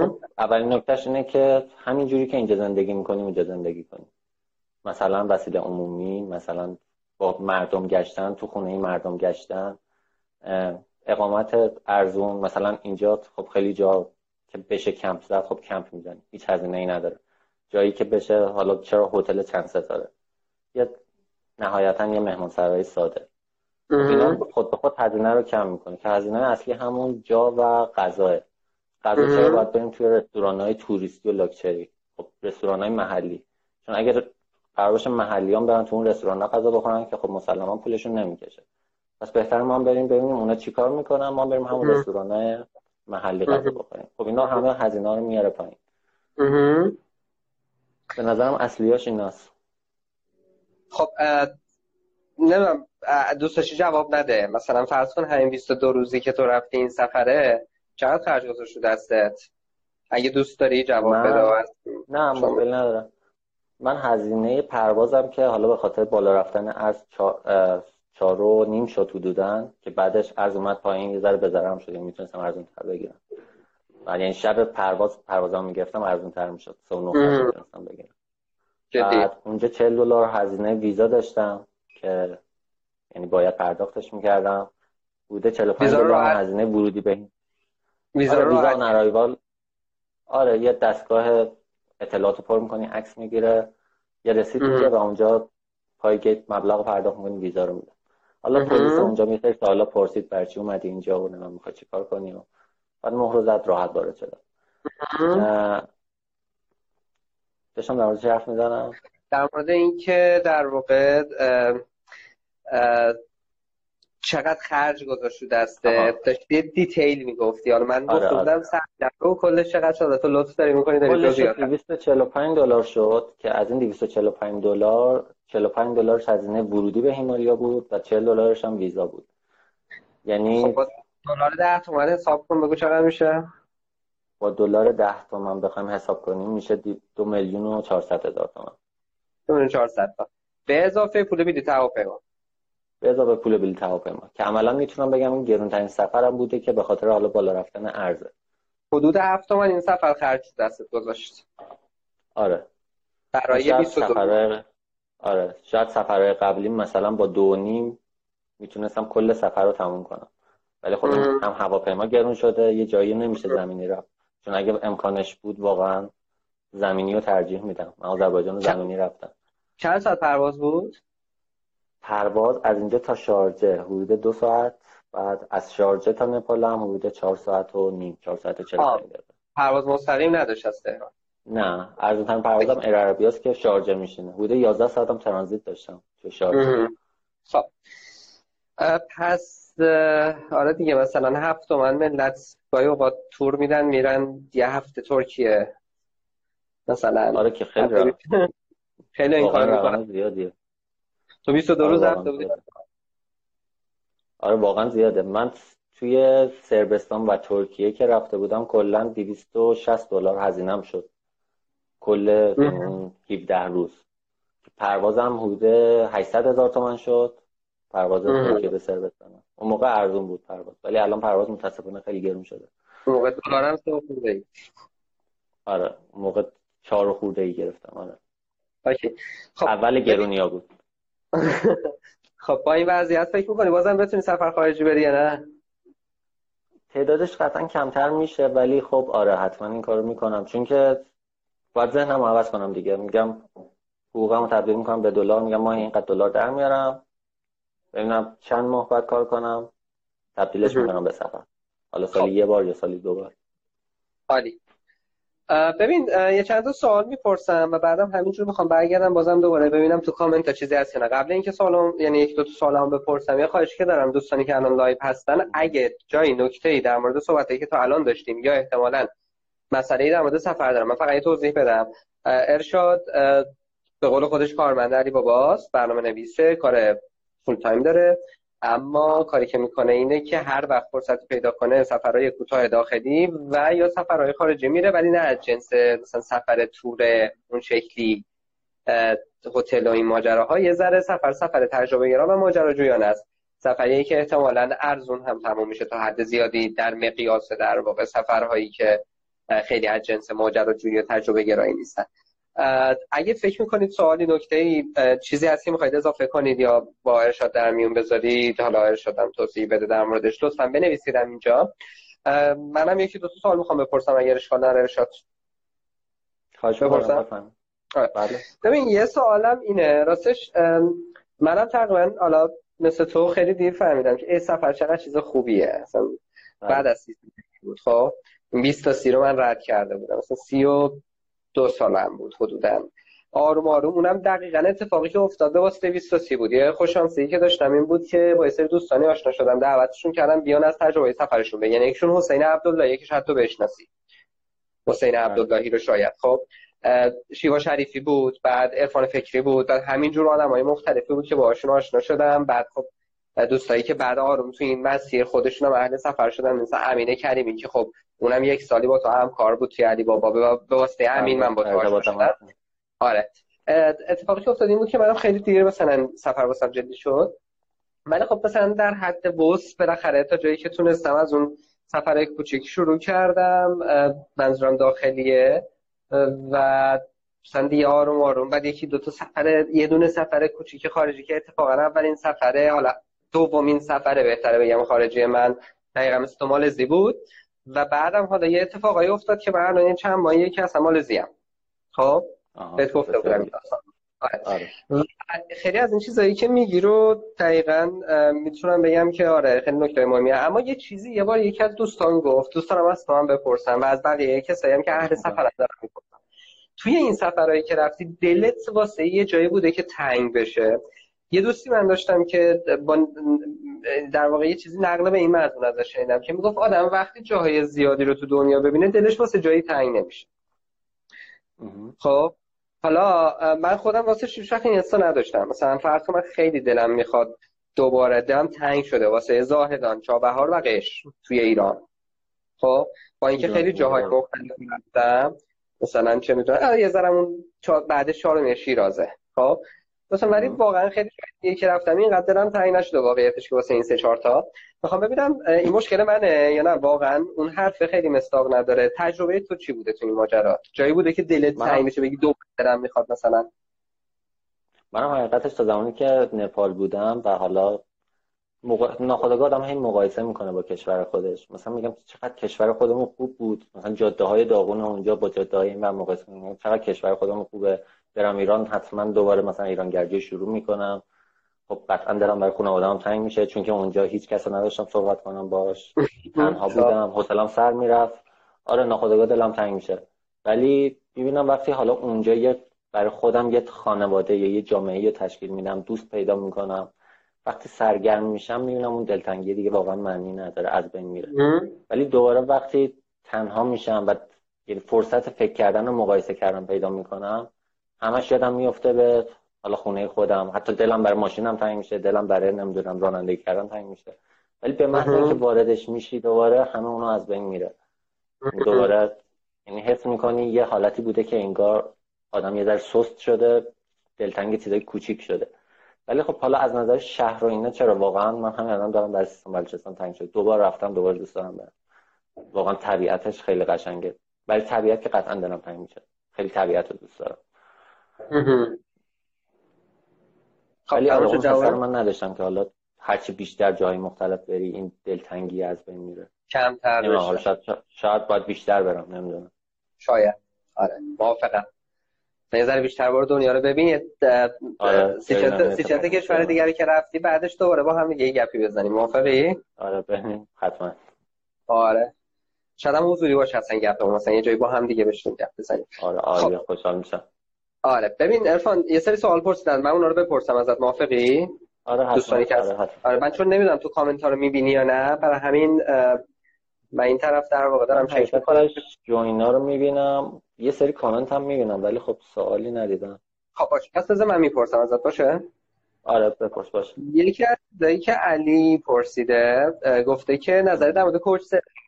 A: خب اولین نکتهش اینه که همین جوری که اینجا زندگی می‌کنیم اینجا زندگی کنیم. مثلا وسیله عمومی مثلا با مردم گشتن تو خونه مردم گشتن اقامت ارزون مثلا اینجا خب خیلی جا که بشه کمپ زد خب کمپ می‌زنی هیچ هزینه ای نداره. جایی که بشه حالا چرا هتل چند ستاره؟ یا نهایتا یه مهمان سرای ساده اینا خود به خود هزینه رو کم می‌کنه. که هزینه اصلی همون جا و غذاه غذا چرا باید بریم توی رستوران های توریستی و لاکچری؟ خب رستوران های محلی. چون اگر قرار باشه محلیان برن تو اون رستوران ها غذا بخورن که خب مسلما پولشون نمی‌کشه. پس بهتر ما بریم ببینیم اونا چیکار می‌کنن ما بریم همون رستوران محلی غذا بخوریم. خب اینا همه هزینه رو میاره پایین. به نظرم اصلیاش ایناست.
B: خب نمی‌دونم دوست داشتی جواب نده. مثلا فرض کن همین 22 روزی که تو رفتی این سفره چقدر خرج گذاشت دستت؟ اگه دوست داری جواب بده
A: نه موبایل ندارم. من هزینه پروازم که حالا به خاطر بالا رفتن از چهار و نیم شد حدودن که بعدش ارز اومد پایین یه ذره بذارم شد یعنی می‌تونستم ارزون تر بگیرم. یعنی شب پرواز پروازم می‌گرفتم ارزون تر می‌شد. سه و می‌تونستم بگیرم. بعد اونجا 40 دلار هزینه ویزا داشتم که یعنی باید پرداختش می‌کردم. بوده 45 دلار هزینه ورودی به ویزا آره ویزا آره یه دستگاه اطلاعات پر می‌کنی عکس می‌گیره یه رسید می‌گیره و اونجا پای گیت مبلغ پرداخت می‌کنی ویزا رو میده. حالا پلیس اونجا می‌خواد حالا پرسید برای چی اومدی اینجا و نمی‌دونم می‌خواد چیکار کنی و بعد مهر زد راحت وارد شدم. داشتم در مورد حرف می‌زنم؟
B: در مورد اینکه در واقع چقدر خرج گذاشت دسته داشتی دیتیل می‌گفتی. حالا من آره گفتم آره. رو کلش چقدر شده تو لطف داری می‌کنی داری
A: کلش 245 دلار شد که از این 245 دلار 45 دلارش هزینه ورودی به هیمالیا بود و 40 دلارش هم ویزا بود. یعنی خب
B: دلار 10 تومن حساب کن بگو چقدر میشه.
A: با دلار 10 تومن بخوایم حساب کنیم میشه 2 میلیون و 400 هزار تومن.
B: 2 میلیون 400 تا. به اضافه پول بلیط هواپیما.
A: به اضافه پول بلیط هواپیما. که عملا می‌تونم بگم این گرونترین سفرم بوده که به خاطر حالا بالا رفتن ارزه.
B: حدود هفت تومن این سفر خرج دستت گذاشت.
A: آره.
B: برای 22
A: سفر آره. شاید سفرهای قبلی مثلا با دو نیم می‌تونستم کل سفر رو تموم کنم. ولی خب هم هواپیما گرون شده یه جایی نمیشه زمینی رفت چون اگه امکانش بود واقعا زمینی رو ترجیح میدم. من آذربایجان زمینی رفتم.
B: چند ساعت پرواز بود؟
A: پرواز از اینجا تا شارجه حدود دو ساعت. بعد از شارجه تا نپال هم حدود چهار ساعت و نیم چهار ساعت و چل
B: پرواز مستقیم نداشت از تهران.
A: نه. ارزونترین پروازم ایر عربیاست که شارجه میشینه. حدود 11 ساعت هم ترانزیت داشتم تو شارجه.
B: خب. پس آره دیگه مثلا هفت تومن ملت گاهی اوقات تور میدن میرن یه هفته ترکیه. مثلا
A: آره که خیلی
B: خیلی این کار می‌کنن.
A: زیادیه.
B: تو 22 روز رفته بودی؟
A: آره واقعا زیاده. من توی سربستان و ترکیه که رفته بودم کلا 260 دلار هزینم شد. کل 17 روز. پروازم حدود 800 هزار تومن شد. پرواز ترکیه به سربستان اون موقع ارزون بود پرواز. ولی الان پرواز متاسفانه خیلی گرون شده.
B: اون موقع دلارم خورده ای.
A: آره اون موقع 4 خورده ای گرفتم آره.
B: خب
A: اول گرونیا بود.
B: خب با این وضعیت فکر می‌کنی بازم بتونی سفر خارجی بری یا نه؟
A: تعدادش قطعا کمتر میشه ولی خب آره حتما این کارو می‌کنم. چون که باید ذهنم عوض کنم دیگه. میگم حقوقمو تبدیل می‌کنم به دلار. میگم ما اینقدر دلار در میارم. ببینم چند ماه باید کار کنم تبدیلش می‌کنم به سفر. حالا سالی خب. یه بار یا سالی دو بار.
B: عالی. ببین یه چند تا سوال می‌پرسم و بعدم همینجور می‌خوام برگردم بازم دوباره ببینم تو کامنت تا چیزی هست نه. قبل اینکه سوالم یعنی یک دو تا سوالم بپرسم یه خواهشی که دارم دوستانی که الان live هستن اگه جایی نکته ای در مورد صحبتی که تا الان داشتیم یا احتمالاً مسئله در مورد سفر دارم من فقط یه توضیح بدم. ارشاد به قول خودش کارمند علی باباست برنامه نویسه کار فول تایم داره. اما کاری که می‌کنه اینه که هر وقت فرصت پیدا کنه سفرهای کوتاه داخلی و یا سفرهای خارجی میره ولی نه از جنس مثلا سفر تور اون شکلی هتل و این ماجراها. یه ذره سفر سفر تجربه گرا و ماجراجویانه است. سفری که احتمالا ارزون هم تموم میشه تا حد زیادی در مقیاس در واقع سفرهایی که خیلی از جنس ماجراجویی و تجربه گرایی نیستن. اگه فکر می‌کنید سوالی نکته ای چیزی هست که می‌خواید اضافه کنید یا با ارشاد در میون بذارید حالا ارشادم توضیح بده در موردش لطفا بنویسیدم اینجا منم یکی دو تا سوال می‌خوام بپرسم اگر اشکال نداره. ارشاد.
A: بپرسم؟
B: بله. ببین یه سوالم اینه. راستش منم تقریبا حالا مثل تو خیلی دیر فهمیدم که این سفر چقدر چیز خوبیه. اصلا بله. بعد از بود. خب 20 تا سی رو من رد کرده بودم. مثلا سی و دو سالم بود حدودا. آروم آروم اونم دقیقا اتفاقی که افتاده واسه 20 تا سی بود. یه خوشانسی که داشتم این بود که با سری دوستانی آشنا شدم دعوتشون کردم بیان از تجربه سفرشون بگن. یعنی یکیشون حسین عبدالله یکیش حتی بشناسی. حسین بله. عبداللهی رو شاید. خب شیوا شریفی بود بعد عرفان فکری بود بعد همینجور های مختلفی بود که باهاشون آشنا شدم. بعد خب دوستایی که بعد آروم تو این مسیر خودشون هم اهل سفر شدن مثل امینه کریمی که خب اونم یک سالی با تو هم کار بود توی علی بابا. به واسطه امین من با تو آشنا شدم. آره. اتفاقی که افتاد این بود که منم خیلی دیر مثلا سفر واسم جدی شد. ولی خب مثلا در حد بوس بالاخره تا جایی که تونستم از اون سفر کوچیک شروع کردم منظورم داخلیه. و مثلا دیگه آروم آروم بعد یکی دو تا سفر یه دونه سفر کوچیک خارجی که اتفاقا اولین سفره حالا دومین سفره بهتره بگم خارجی من. دقیقا مثل تو مالزی بود. و بعدم حالا یه اتفاقایی افتاد که من الان چند ماهی که اصلا مالزی هم خب؟ بهت گفته بودم آره. آره. خیلی از این چیزایی که میگی رو دقیقا می‌تونم بگم که آره خیلی نکته مهمیه اما یه چیزی یه بار یکی از دوستان گفت. دوستانم از تو هم بپرسم و از بقیه کسایی هم که اهل سفر دارم می‌پرسم توی این سفرهایی که رفتی دلت واسه یه جایی بوده که تنگ بشه. یه دوستی من داشتم که با در واقع یه چیزی نقل به این مضمون ازش شنیدم که می‌گفت آدم وقتی جاهای زیادی رو تو دنیا ببینه دلش واسه جایی تنگ نمیشه. خب؟ حالا من خودم واسه شیش این حسا نداشتم. مثلا فرض من خیلی دلم می‌خواد دوباره دلم تنگ شده واسه زاهدان چابهار و قش توی ایران. خب؟ با اینکه خیلی جاهای مختلف رفتم مثلا چه می‌دونم یه ذره اون بعد چهارم شیرازه. خب؟ مثلا ولی واقعا خیلی یکی که رفتم. اینقدر دلم تنگ نشده واقعیتش که واسه این سه چهار تا. می‌خوام ببینم این مشکل منه یا نه؟ واقعا اون حرف خیلی مستاق نداره. تجربه تو چی بوده تو این ماجرا؟ جایی بوده که دلت تنگ میشه بگی دو دلم می‌خواد مثلا.
A: منم حقیقتش تا زمانی که نپال بودم و حالا موقع... ناخودآگاه آدم این مقایسه می‌کنه با کشور خودش. مثلا میگم چقدر کشور خودمون خوب بود. مثلا جاده های داغون اونجا با جاده های این مقایسه می‌کنم چقدر کشور خودمون خوبه. برم ایران حتما دوباره مثلا ایران گردی شروع می‌کنم. خب قطعا دلم برای خانواده‌ام تنگ میشه چون که اونجا هیچ کس نداشتم صحبت کنم باش. تنها بودم حوصلم سر می‌رفت. آره ناخودآگاه دلم تنگ میشه. ولی می‌بینم وقتی حالا اونجا یه برای خودم یه خانواده یا یه جامعه تشکیل میدم دوست پیدا می‌کنم. وقتی سرگرم میشم می‌بینم اون دلتنگی دیگه واقعا معنی نداره از بین میره. ولی دوباره وقتی تنها میشم و یعنی فرصت فکر کردن و مقایسه کردن پیدا می‌کنم همش یادم میفته به حالا خونه خودم. حتی دلم برای ماشینم تنگ میشه دلم برای نمی‌دونم رانندگی کردن تنگ میشه. ولی به محض اینکه واردش میشی دوباره همه اونو از بین میره. دوباره یعنی حس می‌کنی یه حالتی بوده که انگار آدم یه ذره سست شده دلتنگ چیزای کوچیک شده. ولی خب حالا از نظر شهر و اینا چرا؟ واقعا من همین الان دارم در سیستان بلوچستان تنگ شد دوبار رفتم دوباره دوست دارم برم. واقعا طبیعتش خیلی قشنگه. ولی طبیعت که قطعا دلم تنگ میشه. خیلی طبیعت رو دوست دارم. ولی آره من نداشتم که حالا هرچی بیشتر جای مختلف بری این دلتنگی از بین میره.
B: کمتر
A: بشه. شاید, شاید باید بیشتر برم نمی‌دونم.
B: شاید. آره موافقم. یه ذره بیشتر بار دنیا رو ببین آره سی کشور دیگری که رفتی بعدش دوباره با هم دیگه گپی بزنیم. موافقی؟
A: آره ببین حتما.
B: آره. شاید هم حضوری باشه اصلا گپ مثلا یه جایی با هم دیگه بشیم گپ بزنیم.
A: آره آره. خوشحال میشم.
B: آره. ببین ارفان یه سری سوال پرسیدن. من اونا رو بپرسم ازت. موافقی؟
A: آره دوستانی که
B: آره, آره من چون نمی‌دونم تو کامنت ها رو می‌بینی یا نه برای همین من این طرف در واقع دارم چک
A: می‌کنم جوینا رو می‌بینم. یه سری کامنت هم می‌بینم ولی خب سوالی ندیدم.
B: خب باشه. پس بذار من می‌پرسم ازت. باشه؟
A: آره بپرس. باشه.
B: یکی از که علی پرسیده گفته که نظر در مورد کوچ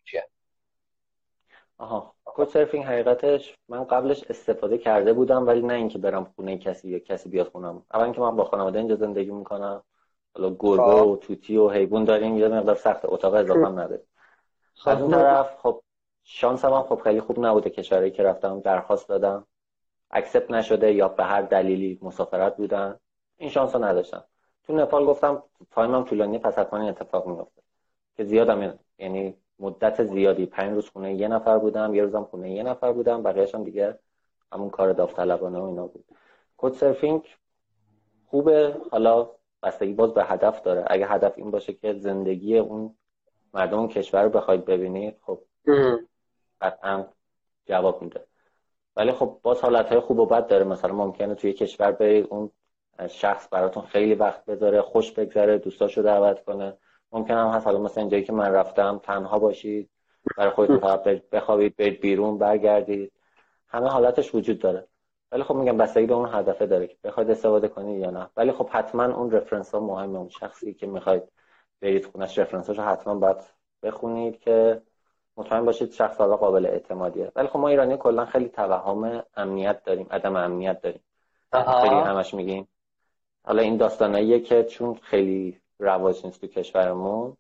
B: چیه؟
A: آها. کوچ سرفینگ حقیقتش من قبلش استفاده کرده بودم ولی نه اینکه برم خونه کسی یا کسی بیاد خونم. اول اینکه من با خانواده اینجا زندگی می‌کنم. حالا گربه خب. و توتی و حیوان داریم یه مقدار سخت اتاق اضافه هم نداره خب. از اون طرف خب شانس هم خب خیلی خوب نبوده کشوری که رفتم درخواست دادم. اکسپت نشده یا به هر دلیلی مسافرت بودن. این شانس رو نداشتم. تو نپال گفتم تایمم طولانی پس حتما اتفاق میفته که زیادم یعنی مدت زیادی. پنج روز خونه یه نفر بودم یه روزم خونه یه نفر بودم. بقیه‌اش هم دیگه همون کار داوطلبانه و اینا بود. کد سرفینگ خوبه. حالا بستگی باز به هدف داره. اگه هدف این باشه که زندگی اون مردم اون کشور رو بخواید ببینید خب قطعا جواب میده. ولی خب باز حالت خوب و بد داره. مثلا ممکنه توی کشور برید اون شخص براتون خیلی وقت بذاره خوش بگذره دوستاشو دعوت کنه. ممکن هم هست. حالا مثلا اینجایی که من رفتم تنها باشید برای خودتون فقط بخوابید برید بیرون برگردید. همه حالتش وجود داره. ولی خب میگم بستگی به اون هدفه داره که بخواید استفاده کنید یا نه. ولی خب حتما اون رفرنس ها مهمه. اون شخصی که می‌خواید برید خونش رفرنس رو حتما باید بخونید که مطمئن باشید شخص حالا قابل اعتمادیه. ولی خب ما ایرانی کلا خیلی توهم امنیت داریم عدم امنیت داریم. خیلی همش میگیم. حالا این داستاناییه که چون خیلی رواج نیست تو کشورمون.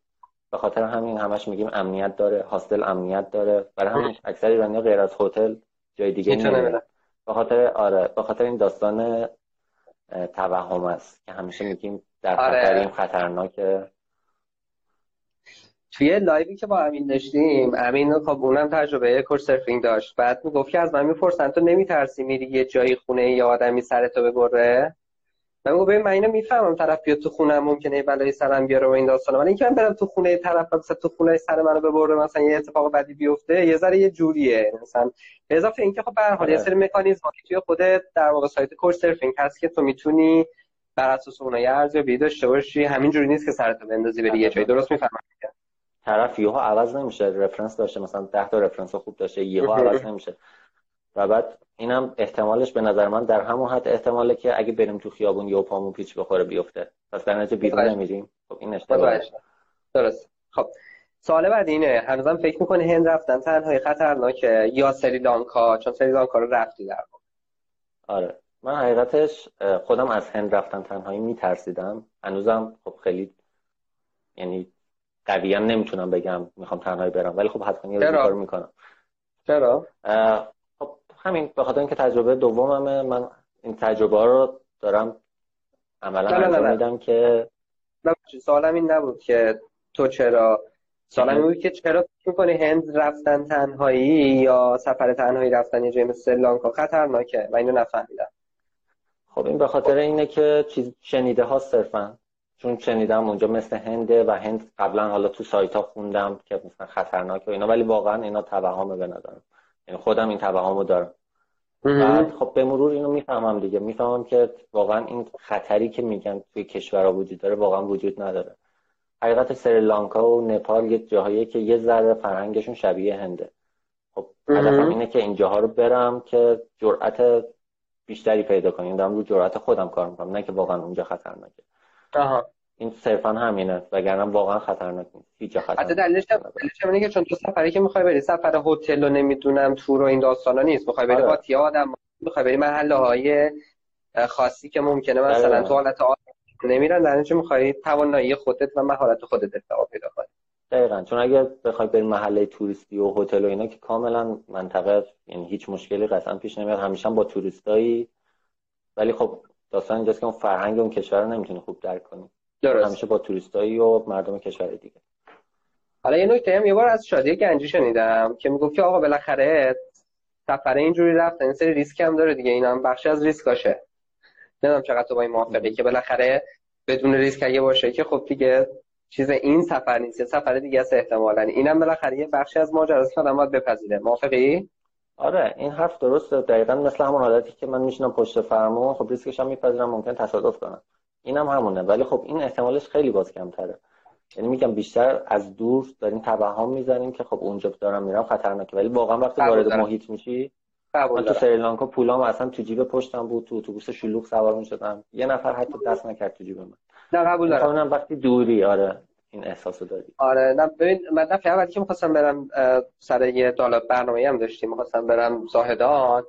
A: به خاطر همین همش میگیم امنیت داره هاستل امنیت داره. برای همین اکثر ایرانی غیر از هتل جای دیگه نمیرن. به خاطر آره به خاطر این داستان توهم است که همیشه میگیم در آره. خطریم خطرناکه.
B: توی live ی که با امین داشتیم امین خب اونم تجربه couchsurfing داشت. بعد می‌گفت که از من می‌پرسن تو نمیترسی میری یه جایی خونه یا آدمی سرتو ببره؟ من گفتم من اینو می‌فهمم طرف بیاد تو خونه ممکنه بلای سرم بیاره و این داستانا ولی اینکه من برم تو خونه طرف مثلا تو خونه سر منو ببره مثلا یه اتفاق بدی بیفته یه ذره یه جوریه. مثلا به اضافه اینکه خب به هر حال یه آره. سری مکانیزم توی خودت در واقع سایت couchsurfing هست که تو می‌تونی بر اساس اونها یه ارزیابی داشته باشی. همین جوری نیست که سرتو بندازی بری یه جایی. درست می‌فهمم.
A: طرف یهو عوض نمیشه. رفرنس داشته مثلا 10 تا رفرنس خوب داشته یهو عوض نمیشه. و بعد اینم احتمالش به نظر من در همون حد احتماله که اگه بریم تو خیابون یهو پامون پیچ بخوره بیفته. پس در نتیجه بیرون نمیریم. خب این اشتباهه
B: درست خب سوال بعد اینه. هنوزم فکر می‌کنه هند رفتن تنهایی خطرناکه یا سریلانکا چون سریلانکا رو رفتی در
A: آره. من حقیقتش خودم از هند رفتن تنهایی میترسیدم. هنوزم خب خیلی یعنی قویا نمی‌تونم بگم می‌خوام تنهایی برم. ولی خب حتما یه کار می‌کنم.
B: چرا؟
A: همین به خاطر اینکه تجربه دوممه من این تجربه رو دارم عملا انجام میدم که
B: سوالم این نبود که تو چرا؟ سوالم بود که چرا می‌کنی هند رفتن تنهایی یا سفر تنهایی رفتن یه جای مثل لانکا خطرناکه؟ و اینو نفهمیدم.
A: خب این به خاطر اینه که چیز شنیده ها صرفا. چون شنیدم اونجا مثل هنده و هند قبلا حالا تو سایت ها خوندم که مثلا خطرناک و اینا ولی واقعا اینا توهمه به نظرم. یعنی خودم این توهمو دارم. بعد خب به مرور اینو می‌فهمم دیگه. می‌فهمم که واقعا این خطری که میگن توی کشورها وجود داره واقعا وجود نداره. حقیقت سریلانکا و نپال یه جاهایی که یه ذره فرهنگشون شبیه هنده. خب هدفم اینه که اینجاها رو برم که جرأت بیشتری پیدا کنیم دارم رو جرأت خودم کار می‌کنم. نه که واقعا اونجا خطرناکه. این صرفا همینه وگرنه واقعا خطرناک نیست. هیچ خطر حتی
B: دلیلش اینه که چون تو سفری که می‌خوای بری سفر هتل و نمی‌دونم تور و این داستانا نیست. می‌خوای بری با آره. آدم می‌خوای بری محله های خاصی که ممکنه مثلا تو حالت نمیرن در نتیجه می‌خوای توانایی خودت و مهارت خودت ارتقا پیدا کنی.
A: دقیقا. چون اگه بخوای بری محله توریستی و هتل و اینا که کاملا منطقه یعنی هیچ مشکلی قطعا پیش نمیاد. همیشه با توریستایی. ولی خب داستان اینجاست که اون فرهنگ اون کشور رو نمی‌تونی خوب درک کنی. درست. همیشه با توریستایی و مردم کشور دیگه.
B: حالا یه نکته هم یه بار از شادی گنجی شنیدم که می‌گفت که آقا بالاخره سفره اینجوری رفتن این سری ریسک هم داره دیگه اینا هم بخشی از ریسکاشه. نمی‌دونم چقدر تو با این موافقی که بالاخره بدون ریسک اگه باشه که خب دیگه چیز این سفر نیست سفر دیگه است احتمالاً. اینم بالاخره یه بخشی از ماجراست که آدم باید بپذیره. موافقی؟
A: آره این حرف درسته. دقیقا مثل همون حالتی که من میشینم پشت فرمون خب ریسکش هم میپذیرم ممکن تصادف کنم. اینم هم همونه. ولی خب این احتمالش خیلی باز کمتره. یعنی میگم بیشتر از دور داریم توهم می‌زنیم که خب اونجا دارم میرم خطرناکه. ولی واقعا وقتی وارد محیط میشی من تو سریلانکا پولام اصلا تو جیب پشتم بود تو اتوبوس شلوغ سوار می‌شدم. یه نفر حتی دست نکرد تو جیب من.
B: نه قبول دارم.
A: وقتی دوری آره این احساسو داری.
B: آره نه ببین من دفعه اولی که می‌خواستم برم سر یه دالا برنامه هم داشتیم. می‌خواستم برم زاهدان.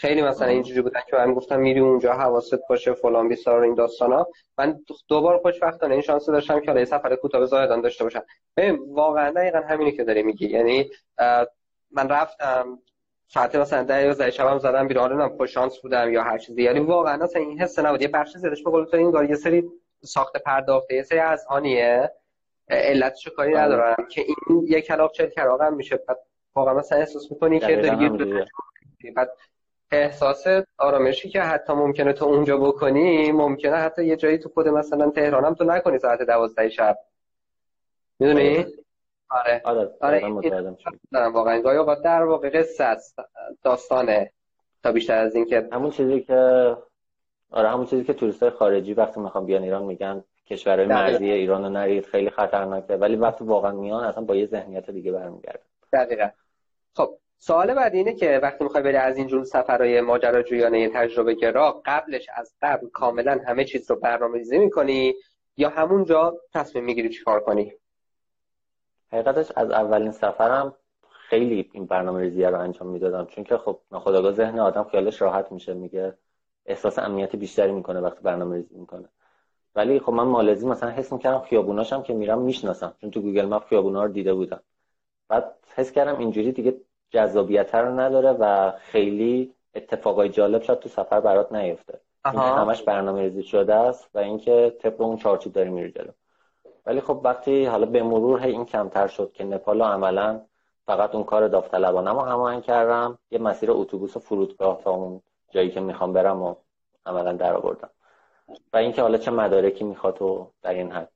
B: خیلی مثلا اینجوری بودن که من گفتم میری اونجا حواست باشه فلان بیسار این داستانا. من دوبار خوشبختانه این شانس داشتم که یه سفر کوتاه زاهدان داشته باشم. ببین واقعا دقیقا همینی که داری میگی. یعنی من رفتم ساعت مثلا ده یا شبم زدم بیرون. نم خوش شانس بودم یا هر چیزی. یعنی واقعا اصلا این حس نبود. یه بخش زیادش به قول تو این یه سری ساخت پرداخته یه سری از آنیه. علتش کاری آره. ندارم که این یک کلاق چل کراغ هم میشه. بعد واقعا مثلا احساس می‌کنی که داری بعد احساس آرامشی که حتی ممکنه تو اونجا بکنی ممکنه حتی یه جایی تو خود مثلا تهران هم تو نکنی ساعت دوازده شب. می‌دونی؟
A: آره. آره. آره
B: دارم واقعا. گاهی اوقات در واقع قصه است داستانه. تا بیشتر از این که
A: همون چیزی که آره همون چیزی که توریست خارجی وقتی می‌خوام بیان ایران میگن کشورهای مرزی ایران رو نرید خیلی خطرناکه. ولی وقتی واقعا میان اصلا با یه ذهنیت دیگه برمیگردن.
B: دقیقا. خب سوال بعد اینه که وقتی می‌خوای بری از اینجور سفرهای ماجراجویانه تجربه گرا قبلش از قبل کاملا همه چیز رو برنامه‌ریزی می‌کنی یا همونجا تصمیم می‌گیری چیکار کنی؟
A: حقیقتش از اولین سفرم خیلی این برنامه ریزی رو انجام می‌دادم. چون که خب ناخداگاه ذهن آدم خیالش راحت میشه میگه احساس امنیت بیشتری می‌کنه وقتی برنامه ریزی می‌کنه. ولی خب من مالزی مثلا حس می‌کردم خیابوناشم که میرم می‌شناسم چون تو گوگل مپ خیابونا رو دیده بودم. بعد حس کردم اینجوری دیگه جذابیت رو نداره و خیلی اتفاقای جالب شد تو سفر برات نیفته. همش برنامه ریزی شده است و اینکه طبق اون چارچوب داری میری جلو. ولی خب وقتی حالا به مرور هی این کمتر شد که نپال عملا فقط اون کار داوطلبانه رو هماهنگ کردم یه مسیر اتوبوس و فرودگاه تا اون جایی که می‌خوام برم و عملا در آوردم. و اینکه حالا چه مدارکی می‌خواد و در این حد.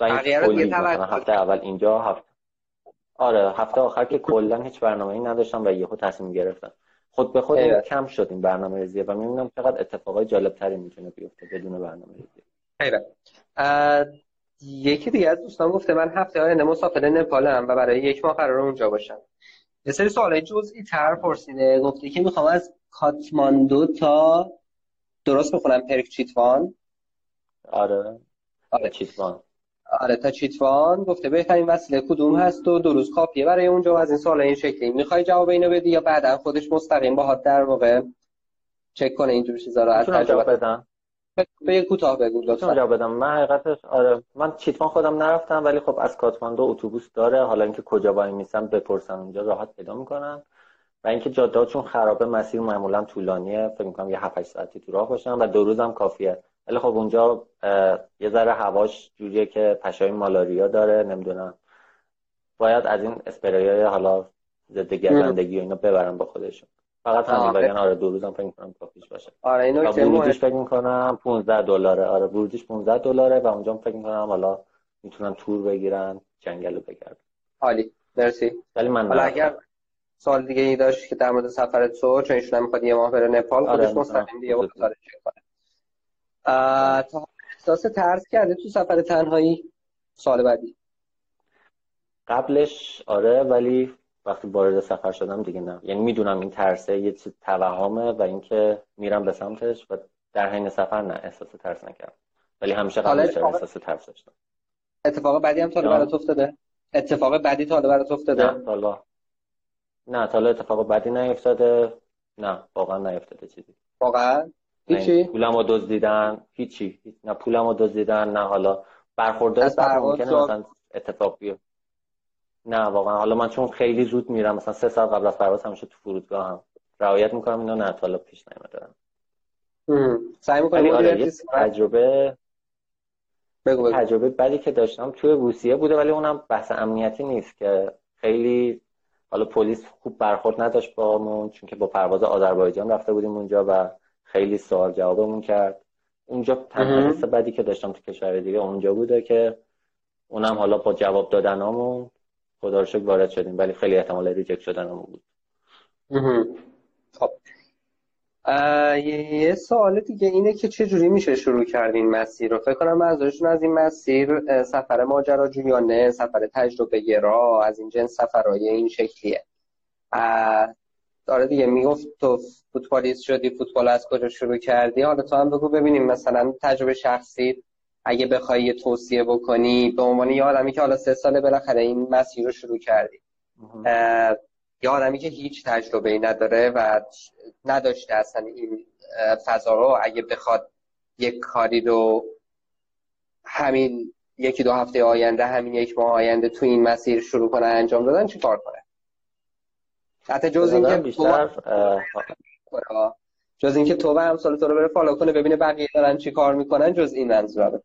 A: و این هفته اول اینجا هفته آره هفته آخر که کلا هیچ برنامه ای نداشتم و یهو تصمیم گرفتم. خود به خود کم شد این برنامه ریزیه و می‌بینم چقدر اتفاقای جالب تری می‌تونه بیفته بدون برنامه ریزی.
B: یکی دیگه از دوستان گفته من هفته های مسافر نپالم و برای یک ماه قرار اونجا باشم. یه سری سوالای جزئی تر پرسیده. گفته که می‌خوام از کاتماندو تا درست بخونم پرک چیتوان؟
A: آره. آره. چیتوان.
B: آره تا چیتوان گفته بهترین وسیله کدوم هست و دو روز کافیه برای اونجا و از این سوال این شکلی. می‌خوای جواب اینو بدی یا بعدا خودش مستقیم باهات در واقع چک کنه اینجور چیزا رو از
A: تجربه؟ بدم؟
B: به کوتاه بگو لطفا.
A: جواب بدم. من حقیقتش آره من چیتوان خودم نرفتم ولی خب از کاتماندو اتوبوس داره. حالا اینکه کجا وای میسم بپرسن اونجا راحت پیدا می‌کنن و اینکه جاده چون خرابه مسیر معمولا طولانیه. فکر می‌کنم یه 7 ساعتی تو راه باشم و دو روزم کافیه. ولی خب اونجا یه ذره هواش جوریه که پشای مالاریا داره نمی‌دونم. باید از این اسپریای حالا ضد گردندگی و اینا ببرم با خودشون. فقط همین بگن آره دو روزم فکر می‌کنم کافیش باشه.
B: آره اینو که
A: ورودیش فکر می‌کنم 15 دلاره. آره ورودیش 15 دلاره و اونجا فکر می‌کنم حالا می‌تونن تور بگیرن جنگل رو بگردن.
B: عالی. مرسی.
A: ولی من
B: حالا اگر سوال دیگه ای داشت که در مورد سفر تو چون ایشون می‌خواد یه ماه بره نپال آره خودش مستقیم دیگه تا احساس ترس کرده تو سفر تنهایی سال بعدی.
A: قبلش آره ولی وقتی وارد سفر شدم دیگه نه. یعنی می‌دونم این ترسه یه چیز توهمه و اینکه میرم به سمتش و در حین سفر نه احساس ترس نکردم. ولی همیشه قبلش احساس ترس داشتم.
B: اتفاق بعدی هم تا برات افتاده؟ اتفاق بعدی تا برات افتاده؟
A: نه حالا نه تا اتفاق بعدی نیفتاده. نه واقعا نیفتاده چیزی.
B: واقعا؟ هیچی؟
A: پولمو دزدیدن هیچی. نه پولمو دزدیدن نه حالا برخوردار سفر ممکنه مثلا اتفاق بیفته. نه واقعا. حالا من چون خیلی زود میرم مثلا سه سال قبل از پرواز همیشه تو فرودگاه هم رعایت می‌کنم اینو نه تا پیش نیومده
B: سعی می‌کنم
A: آره تجربه بگو بگو. تجربه بعدی که داشتم توی روسیه بوده ولی اونم بحث امنیتی نیست که خیلی حالا پلیس خوب برخورد نداشت با چون که با پرواز آذربایجان رفته بودیم اونجا و خیلی سوال جوابمون کرد. اونجا تنها حس بدی که داشتم تو کشور دیگه اونجا بوده که اونم حالا با جواب دادنامون خدا رو شکر وارد شدیم ولی خیلی احتمال ریجکت شدنمون بود.
B: خب. یه سوال دیگه اینه که چه جوری میشه شروع کردین مسیر رو؟ فکر کنم منظورشون از این مسیر سفر ماجراجویانه سفر تجربه گرا از این جنس سفرهای این شکلیه. داره دیگه می‌گفت تو فوتبالیست شدی فوتبال از کجا شروع کردی؟ حالا تو هم بگو ببینیم مثلا تجربه شخصی اگه بخوای یه توصیه بکنی به عنوان یه آدمی که حالا سه ساله بالاخره این مسیر رو شروع کردی. یه آدمی که هیچ تجربه ای نداره و نداشته اصلا این فضا رو. اگه بخواد یک کاری رو همین یکی دو هفته آینده همین یک ماه آینده تو این مسیر شروع کنه انجام دادن چی کار کنه؟ حتی جز اینکه بیشتر تو جز اینکه تو و همسال تو رو بره فالو کنه ببینه بقیه دارن چی کار می‌کنن جز این منظوره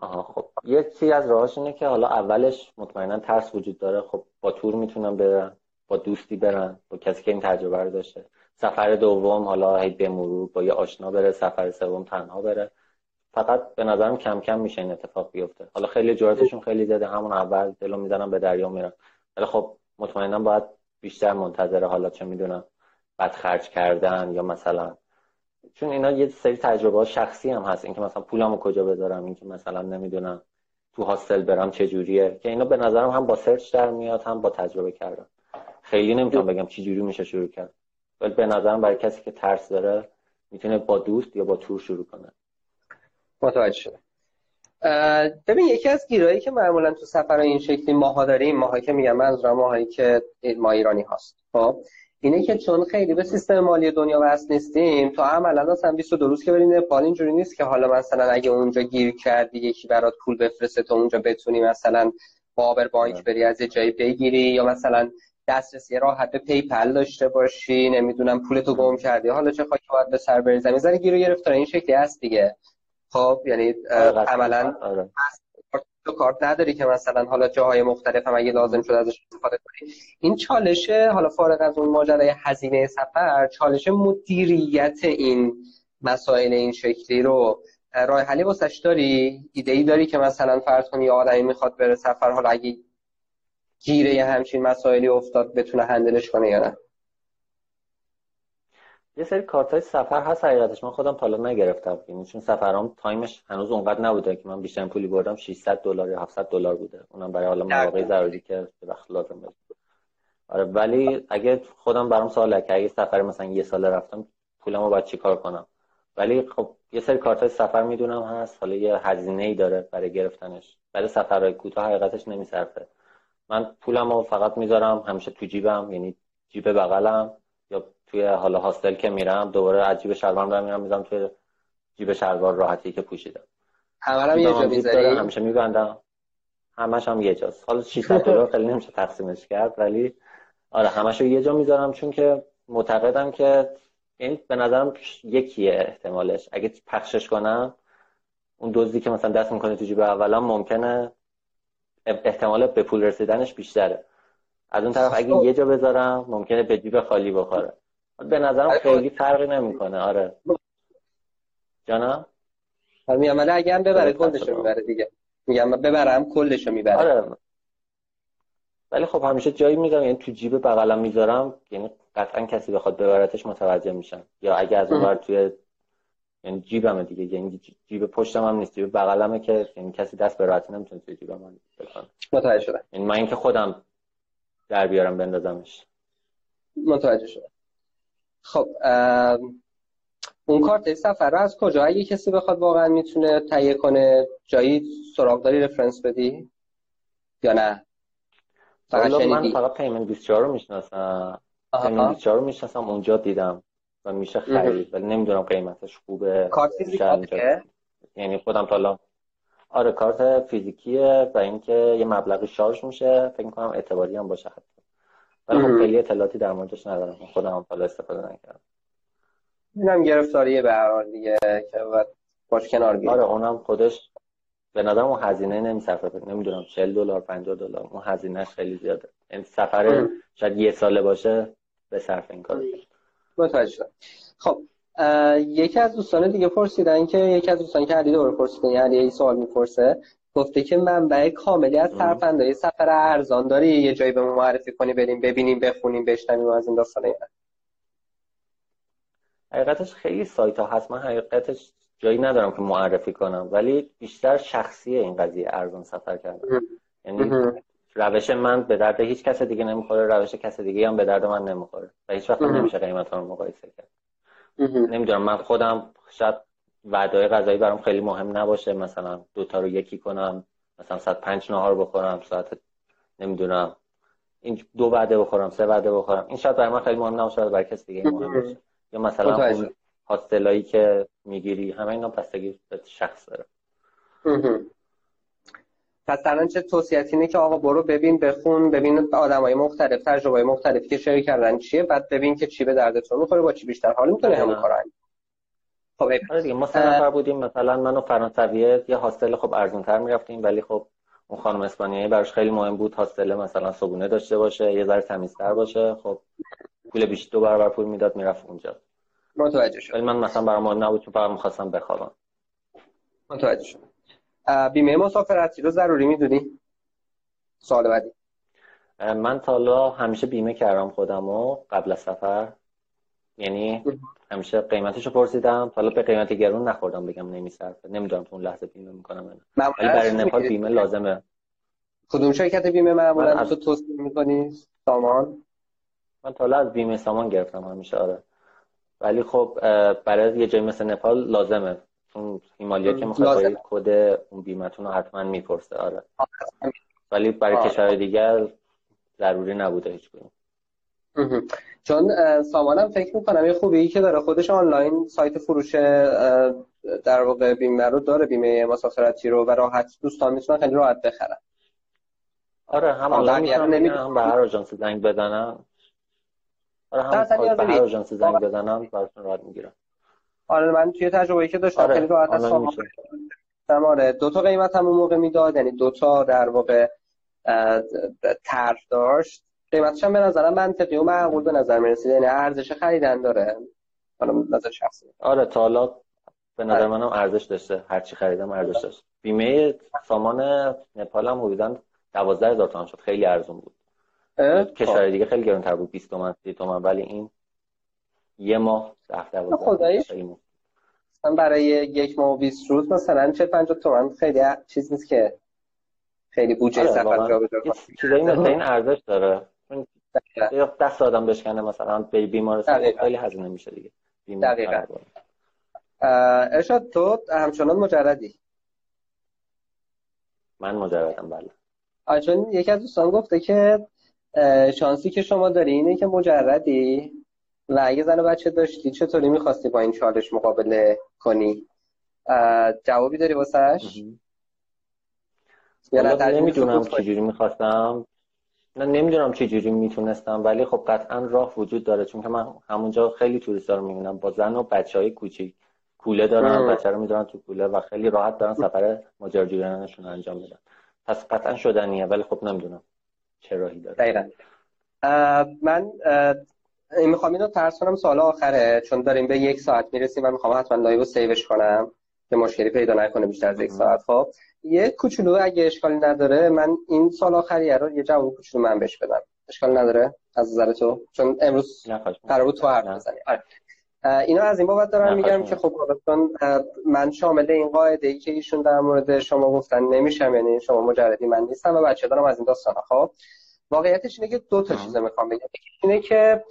A: آها خب. یه چیزی از راهاش اینه که حالا اولش مطمئنا ترس وجود داره. خب با تور می‌تونم برم با دوستی برن با کسی که این تجربه رو داشته. سفر دوم حالا هی به مرور با یه آشنا بره سفر سوم تنها بره. فقط به نظرم کم کم میشه این اتفاق بیفته. حالا خیلی جرأتشون خیلی زده همون اول دلو می‌زنن به دریا میرن. ولی خب مطمئنا باید بیشتر منتظر حالا چه می‌دونم بعد خرج کردن یا مثلا. چون اینا یه سری تجربه شخصی هم هست. اینکه مثلا پولمو کجا بذارم اینکه مثلا نمی‌دونم تو هاستل برم چه جوریه. که اینا به نظرم هم با سرچ در میاد هم با تجربه کردن خیلی نمی‌تونم بگم چی جوری میشه شروع کرد. ولی به نظرم برای کسی که ترس داره می‌تونه با دوست یا با تور شروع کنه.
B: متوجه ببین یکی از گیرایی که معمولا تو سفر این شکلی ماها داریم ماها که میگم از ماهایی که ما ایرانی هاست. خب اینه که چون خیلی به سیستم مالی دنیا وصل نیستیم تو عملا اصلا 22 روز که بریم نپال اینجوری نیست که حالا مثلا اگه اونجا گیر کردی یکی برات پول بفرسته تو اونجا بتونی مثلا بابر بانک بری از یه جایی بگیری یا مثلا دسترسی راحت به PayPal داشته باشی نمی‌دونم پول تو گم کردی. حالا چه خاکی باید به سر بریزم؟ زمین گیر و گرفتار این شکلی هست دیگه. خب یعنی آره، عملا آره. تو کارت نداری که مثلا حالا جاهای مختلف هم اگه لازم شد ازش استفاده کنی. این چالشه حالا فارغ از اون ماجرای هزینه سفر چالش مدیریت این مسائل این شکلی رو راه حلی واسش داری؟ ایده ای داری که مثلا فرض کنی آدمی می‌خواد بره سفر حالا اگه گیره همچین مسائلی افتاد بتونه هندلش کنه یا نه؟
A: یه سری کارت های سفر هست حقیقتش. من خودم حالا نگرفتم. یعنی چون سفرام تایمش هنوز اونقدر نبوده که من بیشتر پولی بردم 600 دلار یا 700 دلار بوده. اونم برای حالا مواقع ضروری که وقت لازم بود آره ولی اگه خودم برام سواله که اگه سفر مثلا یه سال رفتم پولمو باید چیکار کنم؟ ولی خب یه سری کارت های سفر می‌دونم هست. حالا یه هزینه ای داره برای گرفتنش. برای سفرهای کوتاه حقیقتش نمیصرفه. من پولمو فقط می‌ذارم همیشه تو جیبم یعنی جیب بغلم. یا توی حالا هاستل که میرم دوباره از جیب شلوارم دارم میرم می‌ذارم توی جیب شلوار راحتی که پوشیدم.
B: همه یه جا می‌ذاری؟
A: همیشه میبندم. همش هم یه جاست. حالا 600 دلار خیلی نمیشه تقسیمش کرد ولی آره همشو یه جا می‌ذارم چون که معتقدم که این به نظرم یکیه احتمالش. اگه پخشش کنم اون دزدی که مثلا دست می‌کنه تو جیب اولا ممکنه احتمال به پول رسیدنش بیشتره. از اون طرف اگه خب. یه جا بذارم ممکنه به جیب خالی بخوره. به نظرم خیلی فرقی نمی‌کنه. آره. جانا؟
B: میگم ولی اگه هم ببره کلشو می‌بره دیگه. میگم ببرم کلشو می‌بره.
A: آره. ولی خب همیشه جایی می‌ذارم یعنی تو جیب بغلم می‌ذارم. یعنی قطعا کسی بخواد ببرتش متوجه میشن یا اگه از اون توی یعنی جیبم دیگه. یعنی جیب پشتم هم نیست. جیب بغلمه که یعنی کسی دست به راحتی نمی‌تونه توی جیبم من بکنه.
B: متوجه شدم.
A: یعنی من اینکه خودم در بیارم بندازمش.
B: متوجه شدم. خب اون کارت سفر رو از کجا؟ اگه کسی بخواد واقعا می‌تونه تهیه کنه جایی سراغ داری reference بدی؟ یا نه؟
A: فقط من فقط Payment 24 رو می‌شناسم. Payment 24 رو می‌شناسم اونجا دیدم. و میشه خرید ولی نمی‌دونم قیمتش خوبه.
B: کارت فیزیکیه
A: یعنی خودم تا آره کارت فیزیکیه و اینکه یه مبلغی شارژ میشه. فکر می‌کنم اعتباری هم باشه حتی. ولی خب خیلی اطلاعاتی در موردش ندارم. خودم هم حالا استفاده نکردم.
B: اینم گرفتاریه به هر حال دیگه که باش کنار بیاد
A: آره اونم خودش به نظرم اون هزینه نمیصرفه. نمی‌دونم 40 دلار 50 دلار. اون هزینهش خیلی زیاده. این سفر شاید یه ساله باشه به صرف این کار.
B: متوجه خب یکی از دوستان دیگه پرسیدن که یکی از دوستان که علی دور پرسیدن یعنی این سوال می‌پرسه گفته که منبع کاملی از سرفندهای سفر ارزان داری؟ یه جایی به ما معرفی کنی بریم ببینیم بخونیم بشنویم از این داستانه
A: حقیقتش خیلی سایت ها هست. من حقیقتش جایی ندارم که معرفی کنم ولی بیشتر شخصیه این قضیه ارزان سفر کردن. یعنی روش من به درد هیچ کس دیگه نمی‌خوره روش کس دیگه هم به درد من نمی‌خوره و هیچ وقت نمیشه قیمت رو مقایسه کرد. نمی‌دونم من خودم شاید وعدای غذایی برام خیلی مهم نباشه. مثلا دوتا رو یکی کنم مثلا ساعت پنج نهار بخورم ساعت نمی‌دونم این دو وعده بخورم سه وعده بخورم. این شاید برای من خیلی مهم نباشه برای کسی دیگه مهم باشه یا مثلا هاستلایی که می‌گیری همه اینا بستگی به شخص داره.
B: پس الان چه توصیتی اینه که آقا برو ببین بخون ببین آدمای مختلف تجربه مختلفی که شیر کردن چیه بعد ببین که چی به دردتون می‌خوره با چی بیشتر حال می‌تونه همون کارو
A: خب آره دیگه ما سه نفر بودیم مثلا من و فرانسویه یه هاستل خب ارزون تر می‌رفتیم ولی خب اون خانم اسپانیایی براش خیلی مهم بود هاستله مثلا صبونه داشته باشه یه ذره تمیزتر باشه. خب پول بیشتر دو برابر پول می‌داد می‌رفت اونجا.
B: متوجه شد
A: ولی من مثلا برام نبود چون فقط می‌خواستم بخوابم.
B: متوجه شد بیمه مسافرتی رو ضروری می‌دونی؟ سوال بعدی.
A: من تا حالا همیشه بیمه کردم خودم و قبل از سفر. یعنی همیشه قیمتش رو پرسیدم. حالا به قیمت گرون نخوردم بگم نمیصرفه نمی‌دونم تو اون لحظه بیمه می‌کنم ولی برای نپال بیمه لازمه.
B: کدوم شرکت بیمه معمولا از... تو توصیه می‌کنی؟ سامان؟
A: من تا از بیمه سامان گرفتم همیشه آره. ولی خب برای یه جای مثل نپال لازمه. چون هیمالیا که می‌خواد کد اون بیمتون رو حتما می‌پرسه آره. ولی برای کشور دیگر ضروری نبوده هیچ
B: چون سامانم فکر می‌کنم یه خوبی که داره خودش آنلاین سایت فروش در واقع بیمه رو داره بیمه مسافرتی رو و راحت دوستان می‌تونن خیلی راحت بخرن.
A: آره هم آنلاین می‌تونم هم به هر آژانس زنگ بزنم. آره هم به هر آژانس زنگ بزنم براتون راحت می‌گیرم.
B: آره من توی تجربه‌ای که داشتم آره. خیلی راحت از سامان آره دو تا قیمت هم اون موقع می‌داد یعنی دو تا در واقع طرح داشت. قیمتش هم به نظرم منطقی و معقول به نظر می‌رسید یعنی ارزش خریدن داره. حالا نظر شخصی.
A: آره تا حالا به نظر آره. منم ارزش داشته. هر چی خریدم ارزش داشت بیمه سامان نپال هم حدودا 12000 تومان شد. خیلی ارزون بود. کشور خب. دیگه خیلی گرونتر بود 20 تومن 30 تومن ولی این یه ماه 10 12
B: خداییش. برای یک ماه و 20 روز مثلا 40 50 تومن خیلی چیز نیست که خیلی بودجه آره سفر کنه
A: چیزایی مثل این ارزش داره. یا دست آدم بشکنه مثلا به بیمارستان خیلی هزینه میشه دیگه.
B: دقیقا. ارشاد تو همچنان مجردی؟
A: من مجردم بله.
B: چون یکی از دوستان گفته که شانسی که شما داری اینه که مجردی. و اگه زن و بچه داشتی. چطوری می‌خواستی با این چالش مقابله کنی؟ جوابی داری واسهش؟
A: نمی‌دونم چجوری می‌خواستم. نه نمی‌دونم جوری می‌تونستم ولی خب قطعا راه وجود داره. چون که من همونجا خیلی توریست رو می‌بینم. با زن و بچه های کوچیک. کوله دارن بچه رو میدارن تو کوله و خیلی راحت دارن سفر ماجراجویانشون انجام میدن. پس قطعا شدنیه ولی خب نمی‌دونم چه راهی داره.
B: دقیقا. من می‌خوام اینو ترس کنم سوال آخره. چون داریم به یک ساعت می‌رسیم و می‌خوام حتما live save ش کنم که مشکلی پیدا نکنه بیشتر از یک ساعت. خب یه کوچولو اگه اشکالی نداره من این سوال آخریه رو یه جواب کوچولو من بهش بدم. اشکال نداره از نظر تو؟ چون امروز قرار بود تو حرف بزنی. آره. اینا از این بابت دارم میگم که خب چون من شامل این قاعده ای که ایشون در مورد شما گفتن نمیشم یعنی شما مجردی من نیستم و بچه دارم از این داستان خب واقعیتش اینه که دو تا چیز می‌خوام بگم. اینه که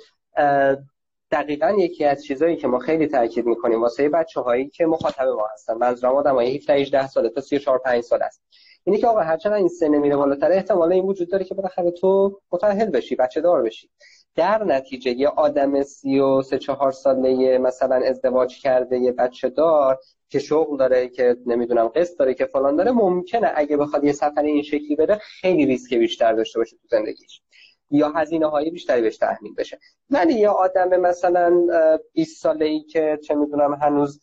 B: دقیقا یکی از چیزهایی که ما خیلی تاکید می‌کنیم واسه بچه هایی که مخاطب ما هستن. منظورم آدمای 17 18 ساله تا 34 5 سال است. اینه که آقا هرچند این سن میره بالاتر احتمال این وجود داره که بالاخره تو متأهل بشی بچه دار بشی. در نتیجه یه آدم 33 4 ساله مثلا ازدواج کرده یه بچه دار که شغل داره که نمی‌دونم قسط داره که فلان داره ممکنه اگه بخواد یه سفر این شکلی بره خیلی ریسک بیشتر داشته باشه تو زندگیش. یا هزینه های بیشتری بهش تحمیل بشه. ولی یا آدم مثلا 20 ساله ای که چه می‌دونم هنوز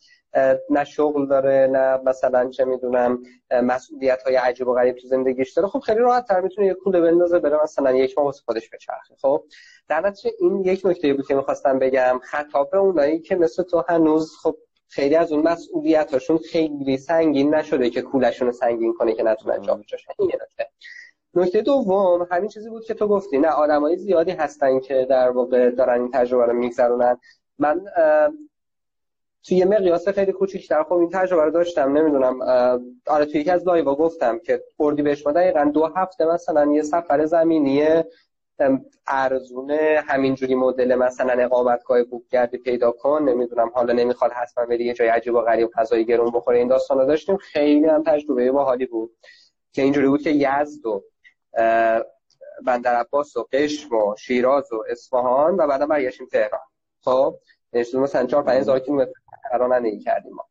B: نه شغل داره نه مثلا چه می‌دونم مسئولیت های عجیب و غریب تو زندگیش داره خب خیلی راحت تر می‌تونه یه کوله بندازه بره مثلا یک ماه واسه خودش بچرخه. خب در نتیجه این یک نکته بود که می‌خواستم بگم خطاب اونایی که مثل تو هنوز خب خیلی از اون مسئولیت هاشون خیلی سنگین نشده که کولشون سنگین کنه که نتونن جابجاش این نکته. نکته دوم همین چیزی بود که تو گفتی نه آدمای زیادی هستن که در واقع دارن این تجربه رو میگذرونن. من توی یه مقیاس خیلی کوچیک‌تر خب این تجربه رو داشتم نمی‌دونم آره توی یکی از live گفتم که اردیبهشت ما دقیقا دو هفته مثلا یه سفر زمینی ارزونه همینجوری مدل مثلا اقامتگاه بوک کردی پیدا کن نمی‌دونم حالا نمی‌خواد حتما بری یه جای عجیب و غریب غذای گرون بخوره این داستانا داشتیم. خیلی هم تجربه باحالی بود. که اینجوری بود که یزد و بندر عباس و قشم و شیراز و اصفهان و بعدا برگشتیم تهران. خب مثلا 4 5 هزار کیلومتر رانندگی کردیم ما.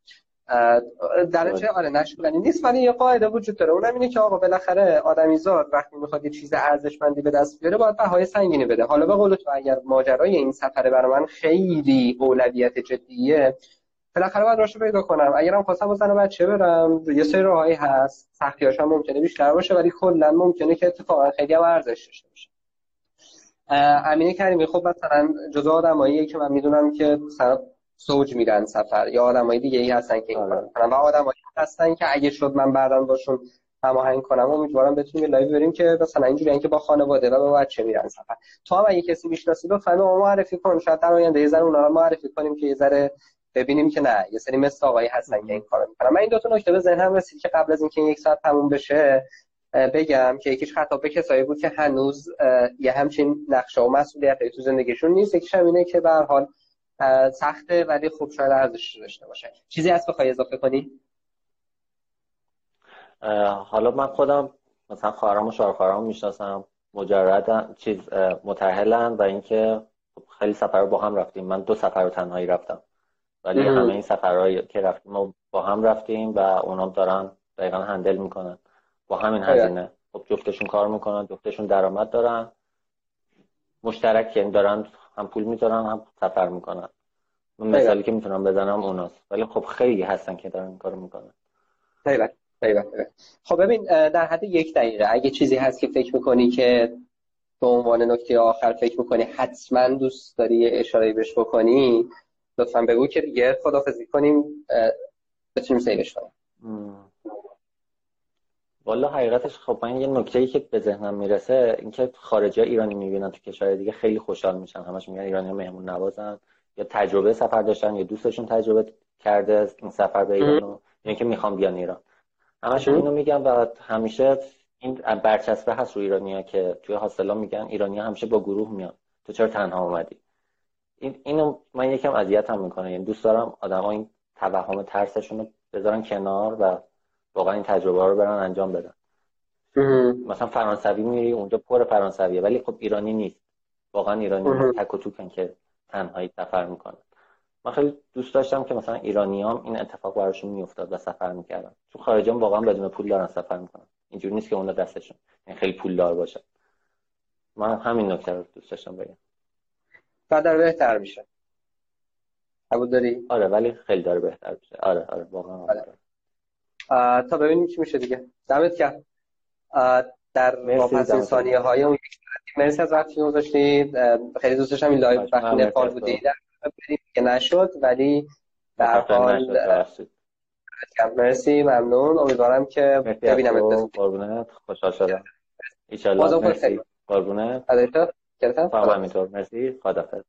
B: درجه آره نشدنی نیست ولی یه قاعده وجود داره. اونم اینه که آقا بالاخره آدمیزاد وقتی می‌خواد یه چیز ارزشمندی به دست بیاره باید بهای سنگینی بده. حالا به قول تو اگر ماجرای این سفر برای من خیلی اولویت جدیه بالاخره باید راهشو پیدا کنم. اگرم خواستم با زن بچه برم؟ یه سری راهی هست. سختیاش هم ممکنه بیشتر باشه ولی کلا ممکنه که اتفاقا خیلی هم ارزش داشته باشه. امینه کریمی خب مثلا جزء آدماییه که من می‌دونم که مثلا زوج میرن سفر یا آدمای دیگه ای هستن که این آره. کارو و آدمایی هستن که اگه شد من بعدا باشون هماهنگ کنم امیدوارم بتونیم live بریم که مثلا اینجوری که با خانواده و با بچه میرن سفر. تو هم اگه کسی می‌شناسی لطفا ما معرفی کن. شاید در آینده یه ذره اونها رو معرفی کنیم که یه ذره ببینیم که نه. یه سری مثل آقایی هستن که این کارو می‌کنن. من این دو تا نکته به ذهنم رسید که قبل از اینکه یک ساعت تموم بشه بگم که یکیش خطاب به کسایی بود که هنوز یه همچین نقشه و مسئولیت تو زندگیشون نیست. یکیش هم اینه که به حال سخته ولی خوب شاید ارزش داشته باشه. چیزی هست بخوای اضافه کنی؟
A: حالا من خودم مثلا خواهرام و شوهر می‌شناسم. مجرد چیز متأهلن و اینکه خیلی سفر رو با هم رفتیم. من دو سفر رو تنهایی رفتم. ولی همه این سفرهایی که رفتیم ما با هم رفتیم و اونا دارن دقیقا هندل می‌کنن. با همین هزینه. خب جفتشون کار می‌کنن جفتشون درآمد دارن. مشترک یعنی دارن هم پول می‌ذارن هم سفر می‌کنن. مثالی که می‌تونم بزنم اوناست. ولی خب خیلی هستن که دارن این کارو می‌کنن.
B: خیلی. خب ببین در حد یک دقیقه اگه چیزی هست که فکر می‌کنی که به عنوان نکته آخر فکر می‌کنی حتما دوست داری اشاره بهش بکنی لطفا بگو که دیگه خدافزی کنیم بتونیم سیوش کنیم.
A: والا حقیقتش خب من یه نکته ای که به ذهنم می‌رسه اینکه خارجی ها ایرانی می‌بینن تو کشور دیگه خیلی خوشحال میشن. همش میگن ایرانی ها مهمون نوازن. یا تجربه سفر داشتن یا دوستشون تجربه کرده این سفر به ایران یا اینکه می‌خوام بیان ایران. همشون اینو میگن و همیشه این برچسبه هست رو ایرانیا که توی هاستلا میگن ایرانی همیشه با گروه میان. تو چرا تنها اومدی؟ این اینو من یکم اذیتم می‌کنه. یعنی دوست دارم آدما این توهم ترسشون رو بذارن کنار و واقعا این تجربه رو برن انجام بدن. مثلا فرانسوی میری اونجا پر فرانسویه ولی خب ایرانی نیست. واقعا ایرانی تک و توکن که تنهایی سفر می‌کنن. من خیلی دوست داشتم که مثلا ایرانیام این اتفاق براشون میافتاد و سفر می‌کردن. چون خارجیان واقعا بدون پول دارن سفر می‌کنن. اینجوری نیست که اونا دستشون. این خیلی پول دار باشه من همین نکته رو دوست داشتم بگم.
B: بعد بهتر میشه. قبول داری؟
A: آره ولی خیلی داره بهتر میشه. آره آره واقعا آره.
B: تا ببینیم چی میشه دیگه. دمت کرد در واپس ثانیه های اون مرسی از وقتی گذاشتید. خیلی دوست داشتم این لایو وقتی نپال بودی. که نشد ولی در حال مرسی ممنون. امیدوارم که ببینم
A: قربونت. خوشحال شدم. ان شاء الله مرسی. قربونت
B: ازت
A: همینطور. مرسی. خدافظ